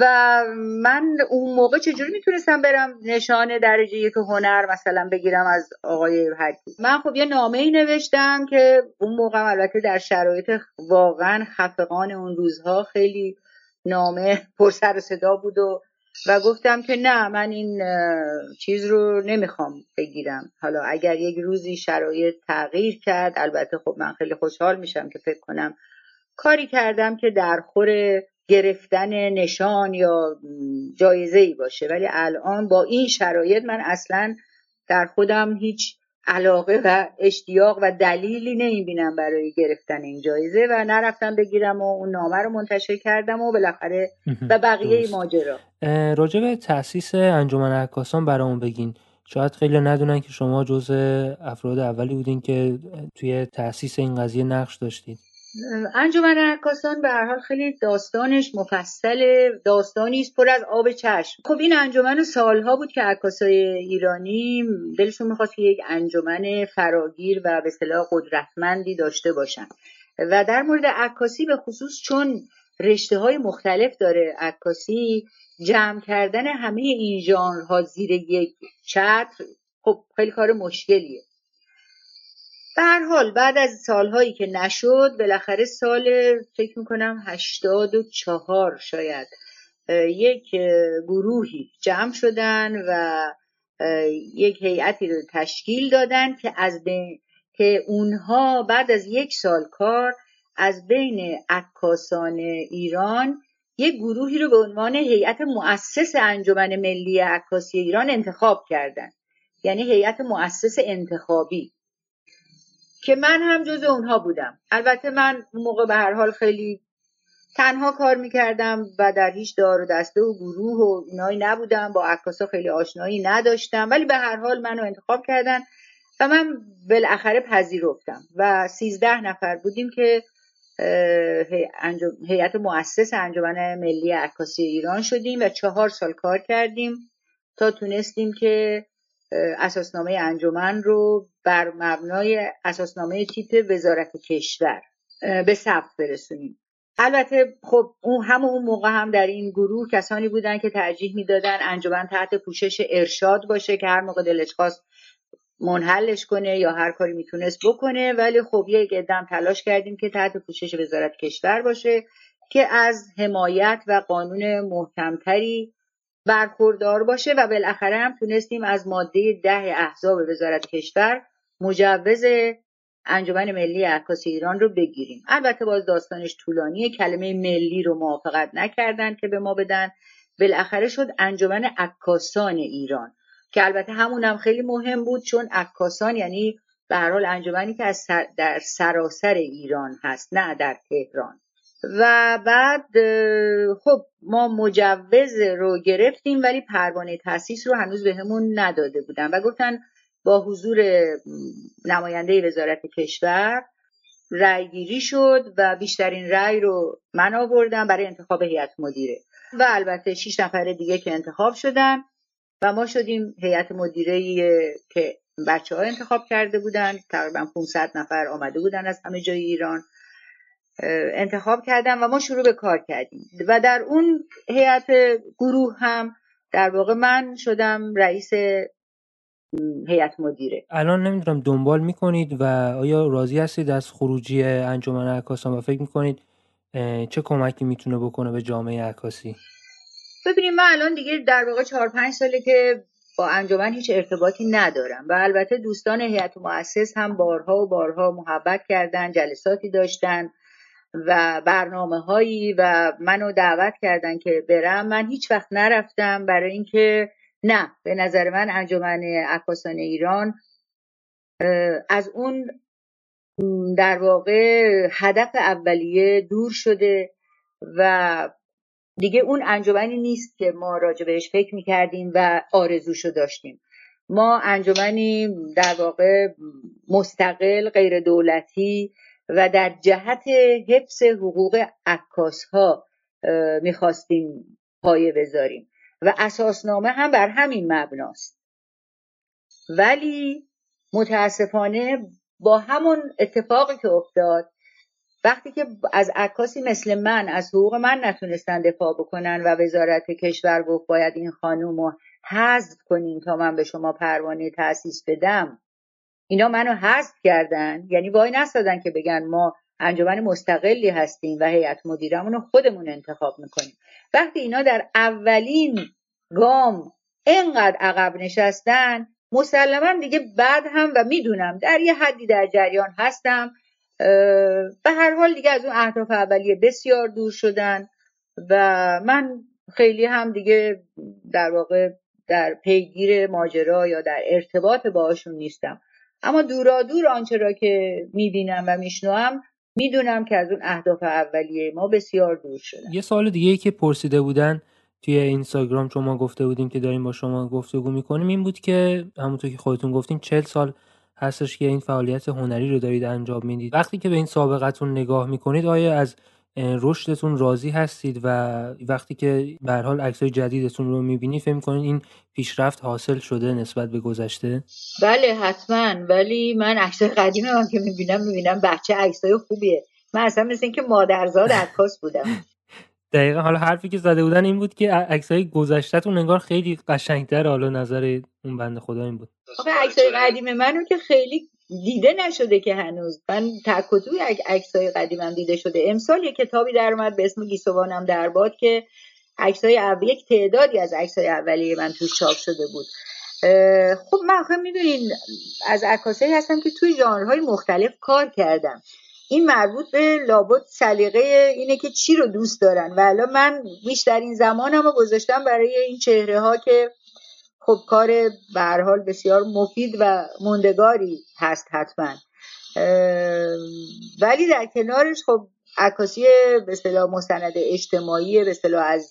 و من اون موقع چجوری می‌تونستم برم نشان درجه یک هنر مثلا بگیرم از آقای حدی من خب یه نامه ای نوشتم که اون موقع البته در شرایط واقعا خفقان اون روزها خیلی نامه پر سر صدا بود و و گفتم که نه من این چیز رو نمی‌خوام بگیرم. حالا اگر یک روزی شرایط تغییر کرد البته خب من خیلی خوشحال میشم که فکر کنم کاری کردم که در خور گرفتن نشان یا جایزه ای باشه. ولی الان با این شرایط من اصلا در خودم هیچ علاقه و اشتیاق و دلیلی نمی‌بینم برای گرفتن این جایزه و نرفتم بگیرم و اون نامه رو منتشر کردم و بالاخره و بقیه ماجرا. راجع به تاسیس انجمن عکاسان برامون بگین. شاید خیلی ندونن که شما جز افراد اولی بودین که توی تاسیس این قضیه نقش داشتید انجمن عکاسان به هر حال خیلی داستانش مفصل داستانی است پر از آب چشم. خب این انجمن سالها بود که عکاسای ایرانی دلشون می‌خواست که یک انجمن فراگیر و به اصطلاح قدرتمندی داشته باشن. و در مورد عکاسی به خصوص چون رشته های مختلف داره عکاسی جمع کردن همه این ژانرها زیر یک چتر خب خیلی کار مشکلیه. به حال بعد از سالهایی که نشد بالاخره سال فکر می‌کنم هشتاد و چهار شاید یک گروهی جمع شدن و یک هیئتی رو تشکیل دادن که از بین که اونها بعد از یک سال کار از بین عکاسان ایران یک گروهی رو به عنوان هیئت مؤسس انجمن ملی عکاسی ایران انتخاب کردن. یعنی هیئت مؤسس انتخابی. که من هم جز اونها بودم. البته من اون موقع به هر حال خیلی تنها کار می‌کردم و در هیچ دار و دسته و گروه و اینایی نبودم. با عکاسا خیلی آشنایی نداشتم. ولی به هر حال منو انتخاب کردن و من بالاخره پذیرفتم. و سیزده نفر بودیم که هیئت مؤسس انجمن ملی عکاسی ایران شدیم و چهار سال کار کردیم تا تونستیم که اساسنامه انجمن رو بر مبنای اساسنامه تیپ وزارت کشور به ثبت برسونیم. البته خب اون هم اون موقع هم در این گروه کسانی بودن که ترجیح می‌دادن انجمن تحت پوشش ارشاد باشه که هر موقع دلش خواست منحلش کنه یا هر کاری می‌تونست بکنه. ولی خب یک قدم تلاش کردیم که تحت پوشش وزارت کشور باشه که از حمایت و قانون محکمتری برخوردار باشه و بالاخره هم تونستیم از ماده ده احزاب وزارت کشور مجوز انجمن ملی عکاسی ایران رو بگیریم. البته باز داستانش طولانیه کلمه ملی رو موافقت نکردن که به ما بدن. بالاخره شد انجمن عکاسان ایران که البته همون هم خیلی مهم بود چون عکاسان یعنی به هر حال انجمنی که از در سراسر ایران هست نه در تهران. و بعد خب ما مجوز رو گرفتیم ولی پروانه تاسیس رو هنوز بهمون به نداده بودن و گفتن با حضور نماینده وزارت کشور رأی گیری شد و بیشترین رأی رو من آوردم برای انتخاب هیئت مدیره. و البته شیش نفر دیگه که انتخاب شدن و ما شدیم هیئت مدیره که بچه ها انتخاب کرده بودن تقریبا 500 نفر آمده بودن از همه جای ایران. انتخاب کردم و ما شروع به کار کردیم. و در اون هیئت گروه هم در واقع من شدم رئیس هیئت مدیره. الان نمی‌دونم دنبال می‌کنید و آیا راضی هستید از خروجی انجمن عکاسان و فکر می‌کنید چه کمکی می‌تونه بکنه به جامعه عکاسی؟ ببینیم من الان دیگه در واقع چهار پنج ساله که با انجمن هیچ ارتباطی ندارم. و البته دوستان هیئت مؤسس هم بارها و بارها محبت کردن جلساتی داشتن. و برنامه هایی و منو دعوت کردن که برم. من هیچ وقت نرفتم برای اینکه نه به نظر من انجمن عکاسان ایران از اون در واقع هدف اولیه دور شده و دیگه اون انجمنی نیست که ما راجع بهش فکر می‌کردیم و آرزوشو داشتیم. ما انجمنی در واقع مستقل غیر دولتی و در جهت حفظ حقوق عکاس ها می‌خواستیم پایه بذاریم. و اساسنامه هم بر همین مبناست. ولی متاسفانه با همون اتفاقی که افتاد وقتی که از عکاسی مثل من از حقوق من نتونستن دفاع بکنن و وزارت کشور گفت باید این خانوم رو حذف کنین تا من به شما پروانه تاسیس بدم اینا منو حذف کردن. یعنی وای نستادن که بگن ما انجمن مستقلی هستیم و هیئت مدیرمون رو خودمون انتخاب می‌کنیم. وقتی اینا در اولین گام انقدر عقب نشستن مسلما دیگه بعد هم و می‌دونم در یه حدی در جریان هستم. به هر حال دیگه از اون اهداف اولیه بسیار دور شدن و من خیلی هم دیگه در واقع در پیگیر ماجرا یا در ارتباط باشون نیستم. اما دورا دور آنچه را که می‌بینم و میشنوم می‌دونم که از اون اهداف اولیه ما بسیار دور شدن. یه سال دیگه که پرسیده بودن توی اینستاگرام چون ما گفته بودیم که داریم با شما گفتگو می‌کنیم این بود که همونطور که خودتون گفتین چل سال هستش که این فعالیت هنری رو دارید انجام می‌دید. وقتی که به این سابقتون نگاه می‌کنید آیا از رشدتون راضی هستید و وقتی که به حال عکسای جدیدتون رو می‌بینی فکر کنید این پیشرفت حاصل شده نسبت به گذشته؟ بله حتما. ولی من عکسای قدیم هم که می‌بینم می‌بینم بچه عکسای خوبیه. من اصلا مثل اینکه مادرزاد عکاس بودم. دقیقا. حالا حرفی که زده بودن این بود که عکسای گذشتهتون انگار خیلی قشنگتر حالا نظر اون بنده خدا این بود. آخه عکسای قدیم منو که خیلی دیده نشده که هنوز. من تکتوی عکسای قدیمم دیده شده. امسال یه کتابی در اومد به اسم گیسوانم در باد که عکسای یک تعدادی از عکسای اولیه من توش چاپ شده بود. خب من آخه می‌دونین از عکاسایی هستم که توی ژانرهای مختلف کار کردم. این مربوط به لابد سلیقه اینه که چی رو دوست دارن. و الان من بیشترین زمانم رو گذاشتم برای این چهره ها که خب کار به حال بسیار مفید و موندگاری هست حتما. ولی در کنارش خب عکاسی به اصطلاح مستند اجتماعی به اصطلاح از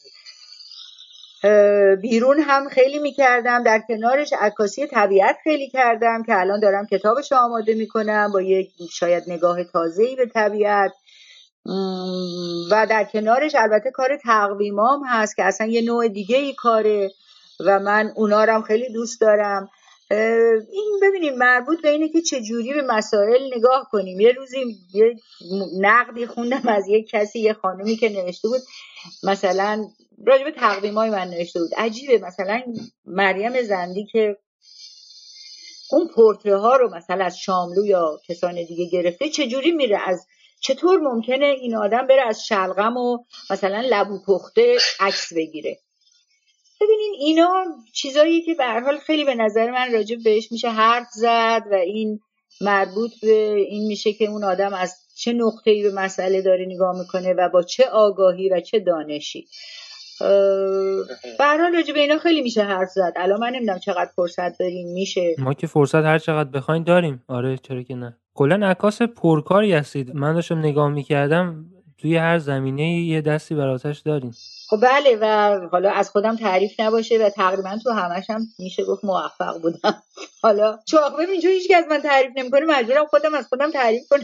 بیرون هم خیلی می‌کردم. در کنارش عکاسی طبیعت خیلی کردم که الان دارم کتابش آماده می‌کنم با یک شاید نگاه تازه‌ای به طبیعت. و در کنارش البته کار تقویمام هست که اصلا یه نوع دیگه ای کاره. و من اونا رو خیلی دوست دارم. این ببینیم مربوط به اینه که چجوری به مسائل نگاه کنیم. یه روزی یه نقدی خوندم از یک کسی یه خانمی که نوشته بود مثلا راجب تقویم های من نوشته بود. عجیبه مثلا مریم زندی که اون پورتره ها رو مثلا از شاملو یا کسان دیگه گرفته چجوری میره؟ از چطور ممکنه این آدم بره از شلغم و مثلا لبو پخته عکس بگیره؟ ببینین اینا چیزایی که به حال خیلی به نظر من راجع بهش میشه حرف زد و این مربوط به این میشه که اون آدم از چه نقطه‌ای به مسئله داره نگاه می‌کنه و با چه آگاهی و چه دانشی. به حال راجع به اینا خیلی میشه حرف زد. الان من نمی‌دونم چقدر فرصت داریم میشه؟ ما که فرصت هر چقدر بخواین داریم. آره چرا که نه. کلا عکاس پرکاری هستید. من داشتم نگاه می‌کردم توی هر زمینه یه دستی براتش داریم. خب بله و حالا از خودم تعریف نباشه و تقریبا تو همش هم میشه گفت موفق بودم. حالا چاقبه اینجا هیچ از من تعریف نمی‌کنه مجبورم خودم از خودم تعریف کنم.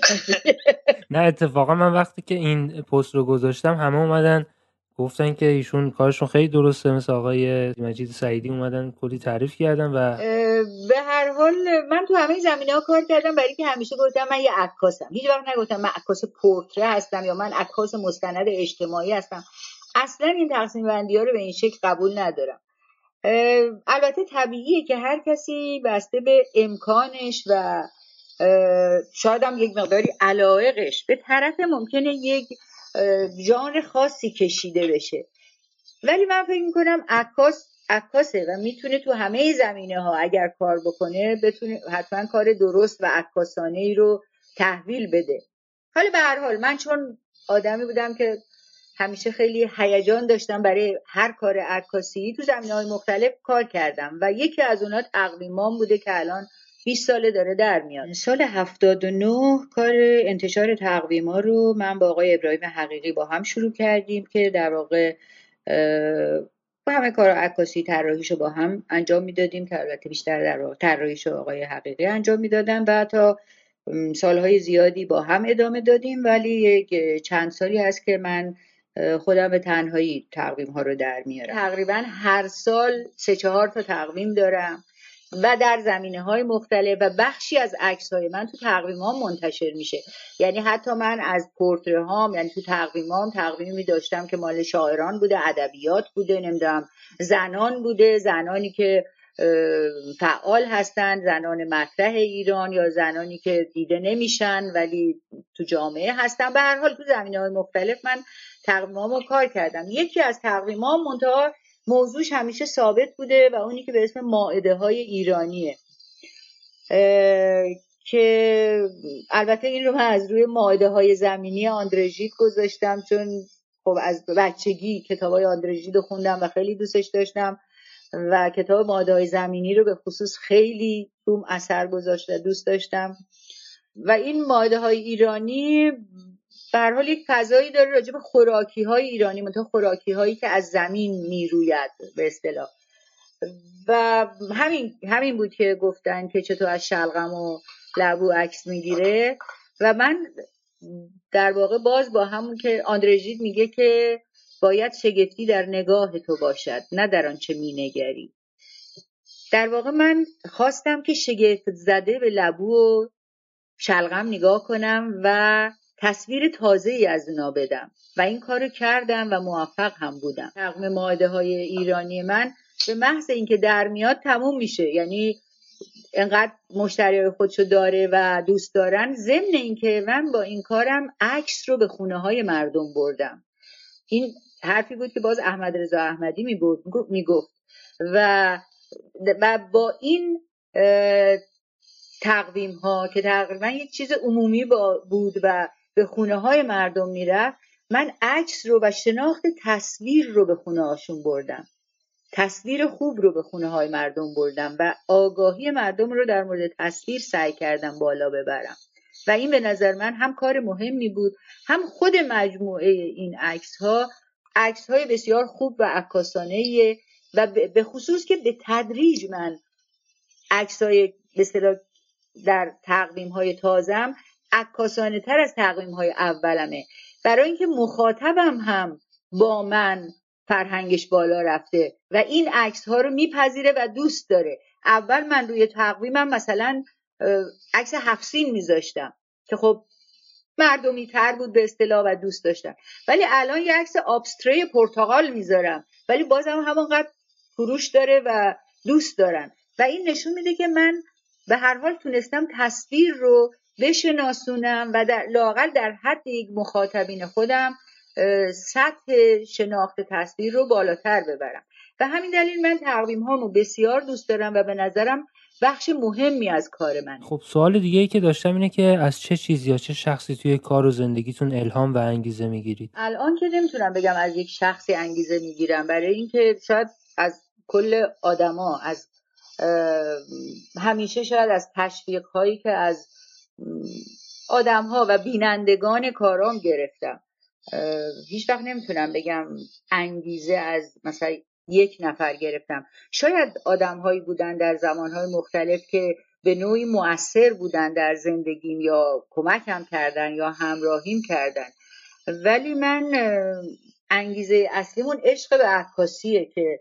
نه اتفاقا من وقتی که این پست رو گذاشتم همه اومدن گفتن که ایشون کارشون خیلی درسته مثل آقای مجید سعیدی اومدن کلی تعریف کردن و به هر حال من تو همه زمینه ها کار کردم برای که همیشه گفتم من یه عکاسم. هیچ وقت نگفتم من عکاس پورتره هستم یا من عکاس مستند اجتماعی هستم. اصلا این تقسیم بندی ها رو به این شکل قبول ندارم. البته طبیعیه که هر کسی بسته به امکانش و شاید هم یک مقداری علایقش به طرف ممکنه یک ژانر خاصی کشیده بشه. ولی من فکر می‌کنم عکاس عکاسه و می‌تونه تو همه زمینه ها اگر کار بکنه بتونه حتما کار درست و عکاسانه ای رو تحویل بده. حالا به هر حال من چون آدمی بودم که همیشه خیلی هیجان داشتم برای هر کار عکاسی. تو زمینه های مختلف کار کردم و یکی از اونها تقویمان بوده که الان 20 ساله داره در میاد. سال 79 کار انتشار تقویما رو من با آقای ابراهیم حقیقی با هم شروع کردیم که در واقع با همه کار عکاسی طراحیشو با هم انجام می‌دادیم که البته بیشتر در واقع طراحیشو آقای حقیقی انجام می‌دادن و تا سالهای زیادی با هم ادامه دادیم. ولی یک چند سالی هست که من خودم به تنهایی تقویم ها رو در میارم. تقریبا هر سال سه چهار تا تقویم دارم و در زمینه های مختلف و بخشی از عکس های من تو تقویم ها منتشر میشه. یعنی حتی من از پورتره هام یعنی تو تقویم هام تقویمی داشتم که مال شاعران بوده ادبیات بوده نمی‌دونم زنان بوده زنانی که فعال هستند زنان مطرح ایران یا زنانی که دیده نمیشن ولی تو جامعه هستن. به هر حال تو زمینه های مختلف من تقویمامو کار کردم. یکی از تقویمام منتها موضوعش همیشه ثابت بوده و اونی که به اسم ماعده های ایرانیه که البته این رو من از روی ماعده های زمینی آندرژیت گذاشتم چون خب از بچگی کتاب های آندرژیت رو خوندم و خیلی دوستش داشتم. و کتاب ماعده های زمینی رو به خصوص خیلی روم اثر گذاشت و دوست داشتم. و این ماعده های ایرانی به حال یک فضایی داره راجع به خوراکی های ایرانی منتها خوراکی هایی که از زمین می‌روید به اصطلاح. و همین همین بود که گفتن که چطور از شلغم و لبو عکس می‌گیره. و من در واقع باز با همون که آندرژید میگه که باید شگفتی در نگاه تو باشد نه در آنچه مینگری. در واقع من خواستم که شگفت زده به لبو و شلغم نگاه کنم و تصویر تازه ای از اونا بدم و این کارو کردم و موفق هم بودم. تقویم ماده های ایرانی من به محض اینکه در میاد تموم میشه. یعنی انقدر مشتری خودشو داره و دوست دارن ضمن اینکه من با این کارم عکس رو به خونه های مردم بردم. این حرفی بود که باز احمد رضا احمدی می‌گفت. و با این تقویم ها که تقریبا یک چیز عمومی بود و به خونه های مردم می‌رفت من عکس رو و شناخت تصویر رو به خونه هاشون بردم. تصویر خوب رو به خونه های مردم بردم و آگاهی مردم رو در مورد تصویر سعی کردم بالا ببرم. و این به نظر من هم کار مهمی بود هم خود مجموعه این عکس ها عکس های بسیار خوب و عکاسانه و به خصوص که به تدریج من عکس های در تقویم های تازم عکاسانه تر از تقویم های اولمه. برای اینکه مخاطبم هم با من فرهنگش بالا رفته و این عکس ها رو میپذیره و دوست داره. اول من روی تقویمم مثلا عکس هفسین میذاشتم که خب مردمی تر بود به اصطلاح و دوست داشتم. ولی الان یه عکس آبستری پرتغال می‌ذارم. ولی بازم همانقدر فروش داره و دوست دارن و این نشون میده که من به هر حال تونستم تصویر رو بشناسونم و در لاقل در حد یک مخاطبین خودم سطح شناخت تصویر رو بالاتر ببرم. و همین دلیل من تقویم هامو بسیار دوست دارم و به نظرم بخش مهمی از کار من خب سوال دیگه ای که داشتم اینه که از چه چیزی یا چه شخصی توی کار و زندگیتون الهام و انگیزه می‌گیرید؟ الان که نمی‌تونم بگم از یک شخصی انگیزه می‌گیرم. برای اینکه شاید از کل آدما از همیشه شاید از تشویق هایی که از آدم ها و بینندگان کارام گرفتم. هیچ وقت نمی‌تونم بگم انگیزه از مثلا یک نفر گرفتم. شاید آدم هایی بودن در زمان های مختلف که به نوعی مؤثر بودن در زندگیم یا کمکم کردن یا همراهیم کردن. ولی من انگیزه اصلیمون عشق به عکاسیه که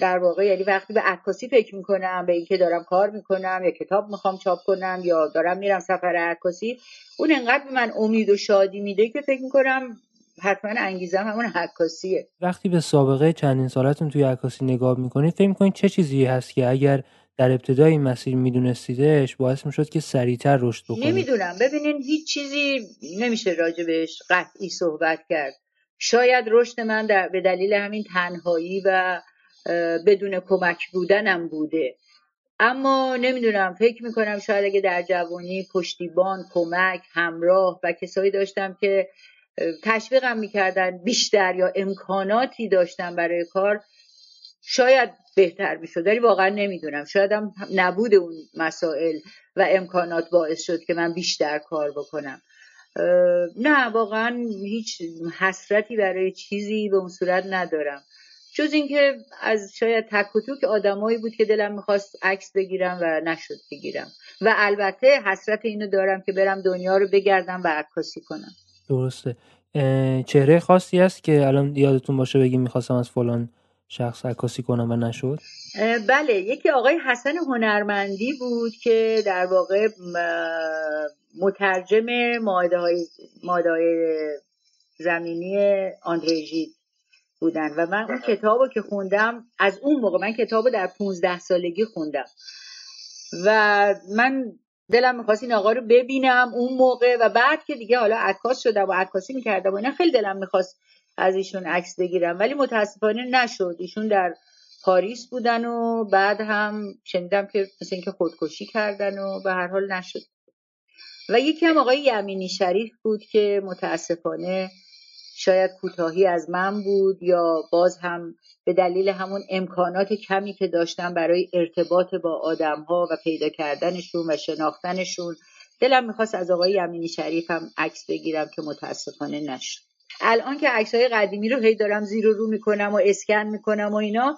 در واقع یعنی وقتی به عکاسی فکر می‌کنم به اینکه دارم کار می‌کنم یا کتاب می‌خوام چاپ کنم یا دارم میرم سفر عکاسی اون انقدر به من امید و شادی میده که فکر می‌کنم حتما انگیزم همون عکاسیه. وقتی به سابقه چندین سالتون توی عکاسی نگاه می‌کنید فکر می‌کنید چه چیزی هست که اگر در ابتدای این مسیر میدونستیدش باعث می‌شد که سریعتر رشد بکنید؟ نمی‌دونم. ببینین هیچ چیزی نمیشه راجبش قطعی صحبت کرد. شاید رشد من در به دلیل همین تنهایی و بدون کمک بودنم بوده. اما نمی‌دونم. فکر می‌کنم شاید اگه در جوانی پشتیبان کمک همراه و کسایی داشتم که تشویقم می‌کردن بیشتر یا امکاناتی داشتم برای کار شاید بهتر می‌شد ولی واقعا نمی‌دونم. شاید هم نبود اون مسائل و امکانات باعث شد که من بیشتر کار بکنم. نه واقعا هیچ حسرتی برای چیزی به اون صورت ندارم. جز اینکه از شاید تک و توک آدمایی بود که دلم می‌خواست عکس بگیرم و نشد بگیرم. و البته حسرت اینو دارم که برم دنیا رو بگردم و عکاسی کنم. درسته. چهره خاصی است که الان یادتون باشه بگیم می‌خواستم از فلان شخص عکاسی کنم و نشد؟ بله یکی آقای حسن هنرمندی بود که در واقع مترجم ماده های, زمینی آندریجی بودن و من اون کتاب رو که خوندم از اون موقع من کتاب رو در 15 سالگی خوندم. و من دلم می‌خواست این آقا رو ببینم اون موقع و بعد که دیگه حالا عکاس شدم و عکاسی می‌کردم و اینا خیلی دلم می‌خواست از ایشون عکس بگیرم. ولی متاسفانه نشد. ایشون در پاریس بودن و بعد هم شنیدم که مثل اینکه خودکشی کردن و به هر حال نشد. و یکی هم آقای یمینی شریف بود که متاسفانه شاید کوتاهی از من بود یا باز هم به دلیل همون امکانات کمی که داشتم برای ارتباط با آدم ها و پیدا کردنشون و شناختنشون دلم می‌خواست از آقای یمینی شریف هم عکس بگیرم که متاسفانه نشد. الان که عکس های قدیمی رو هی دارم زیر و رو می‌کنم و اسکن می‌کنم و اینا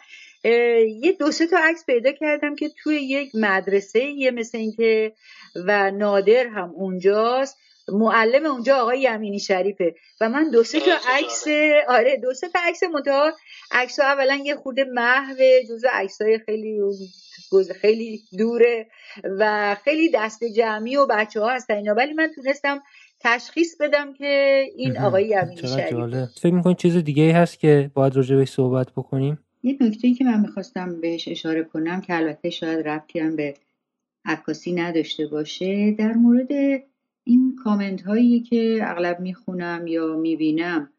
یه دو سه تا عکس پیدا کردم که توی یک مدرسه یه مثل اینکه و نادر هم اونجاست. معلم اونجا آقای یمینی شریفه. و من دو سه تا عکس آره دو سه تا عکس منتها. عکس اولا یه خورده محو جزء عکس های خیلی خیلی دوره و خیلی دست جمعی و بچه ها هستن اینا. ولی من تونستم تشخیص بدم که این آقای امینی شریف فکر می‌کنید چیز دیگه ای هست که باید راجع بهش صحبت بکنیم؟ یه نکته که من می‌خواستم بهش اشاره کنم که البته شاید ربطی هم به عکاسی نداشته باشه در مورد این کامنت هایی که اغلب می‌خونم یا می‌بینم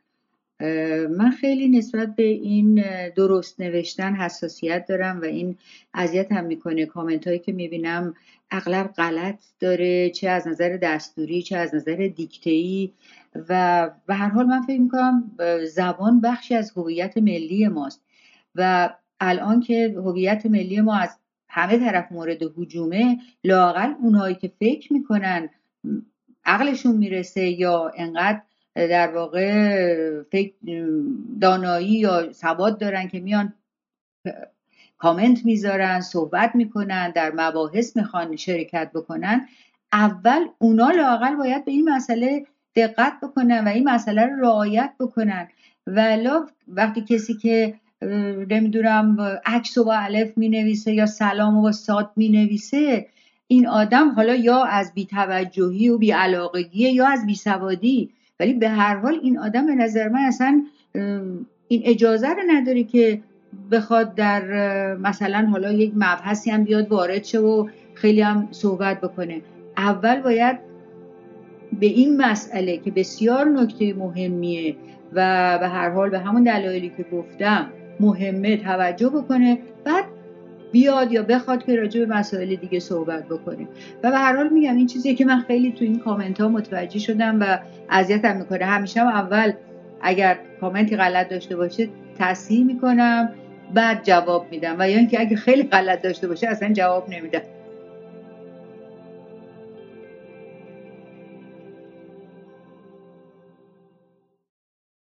من خیلی نسبت به این درست نوشتن حساسیت دارم و این اذیت هم می‌کنه. کامنت هایی که می‌بینم اغلب غلط داره چه از نظر دستوری چه از نظر دیکتهی و به هر حال من فکر می‌کنم زبان بخشی از هویت ملی ماست و الان که هویت ملی ما از همه طرف مورد حجومه لاقل اونهایی که فکر می‌کنن عقلشون می‌رسه یا انقدر در واقع فکر دانایی یا سواد دارن که میان کامنت می‌ذارن صحبت می‌کنن در مباحث می‌خوان شرکت بکنن اول اونا لاقل باید به این مسئله دقت بکنن و این مسئله رو رعایت بکنن. ولا وقتی کسی که نمی‌دونم عکس و با الف می نویسه یا سلام و با ساد می نویسه این آدم حالا یا از بیتوجهی و بیعلاقگی یا از بیسوادی. ولی به هر حال این آدم به نظر من اصلا این اجازه رو نداره که بخواد در مثلا حالا یک مبحثی هم بیاد وارد شه و خیلی هم صحبت بکنه. اول باید به این مسئله که بسیار نکته مهمیه و به هر حال به همون دلایلی که گفتم مهمه توجه بکنه. بعد بیاد یا بخواد که راجع به مسائل دیگه صحبت بکنیم. و به هر حال میگم این چیزی که من خیلی تو این کامنت ها متوجه شدم و اذیتم می‌کنه. همیشه هم اول اگر کامنتی غلط داشته باشه تصحیح می‌کنم بعد جواب میدم. و یا اینکه اگه خیلی غلط داشته باشه اصلا جواب نمیدم.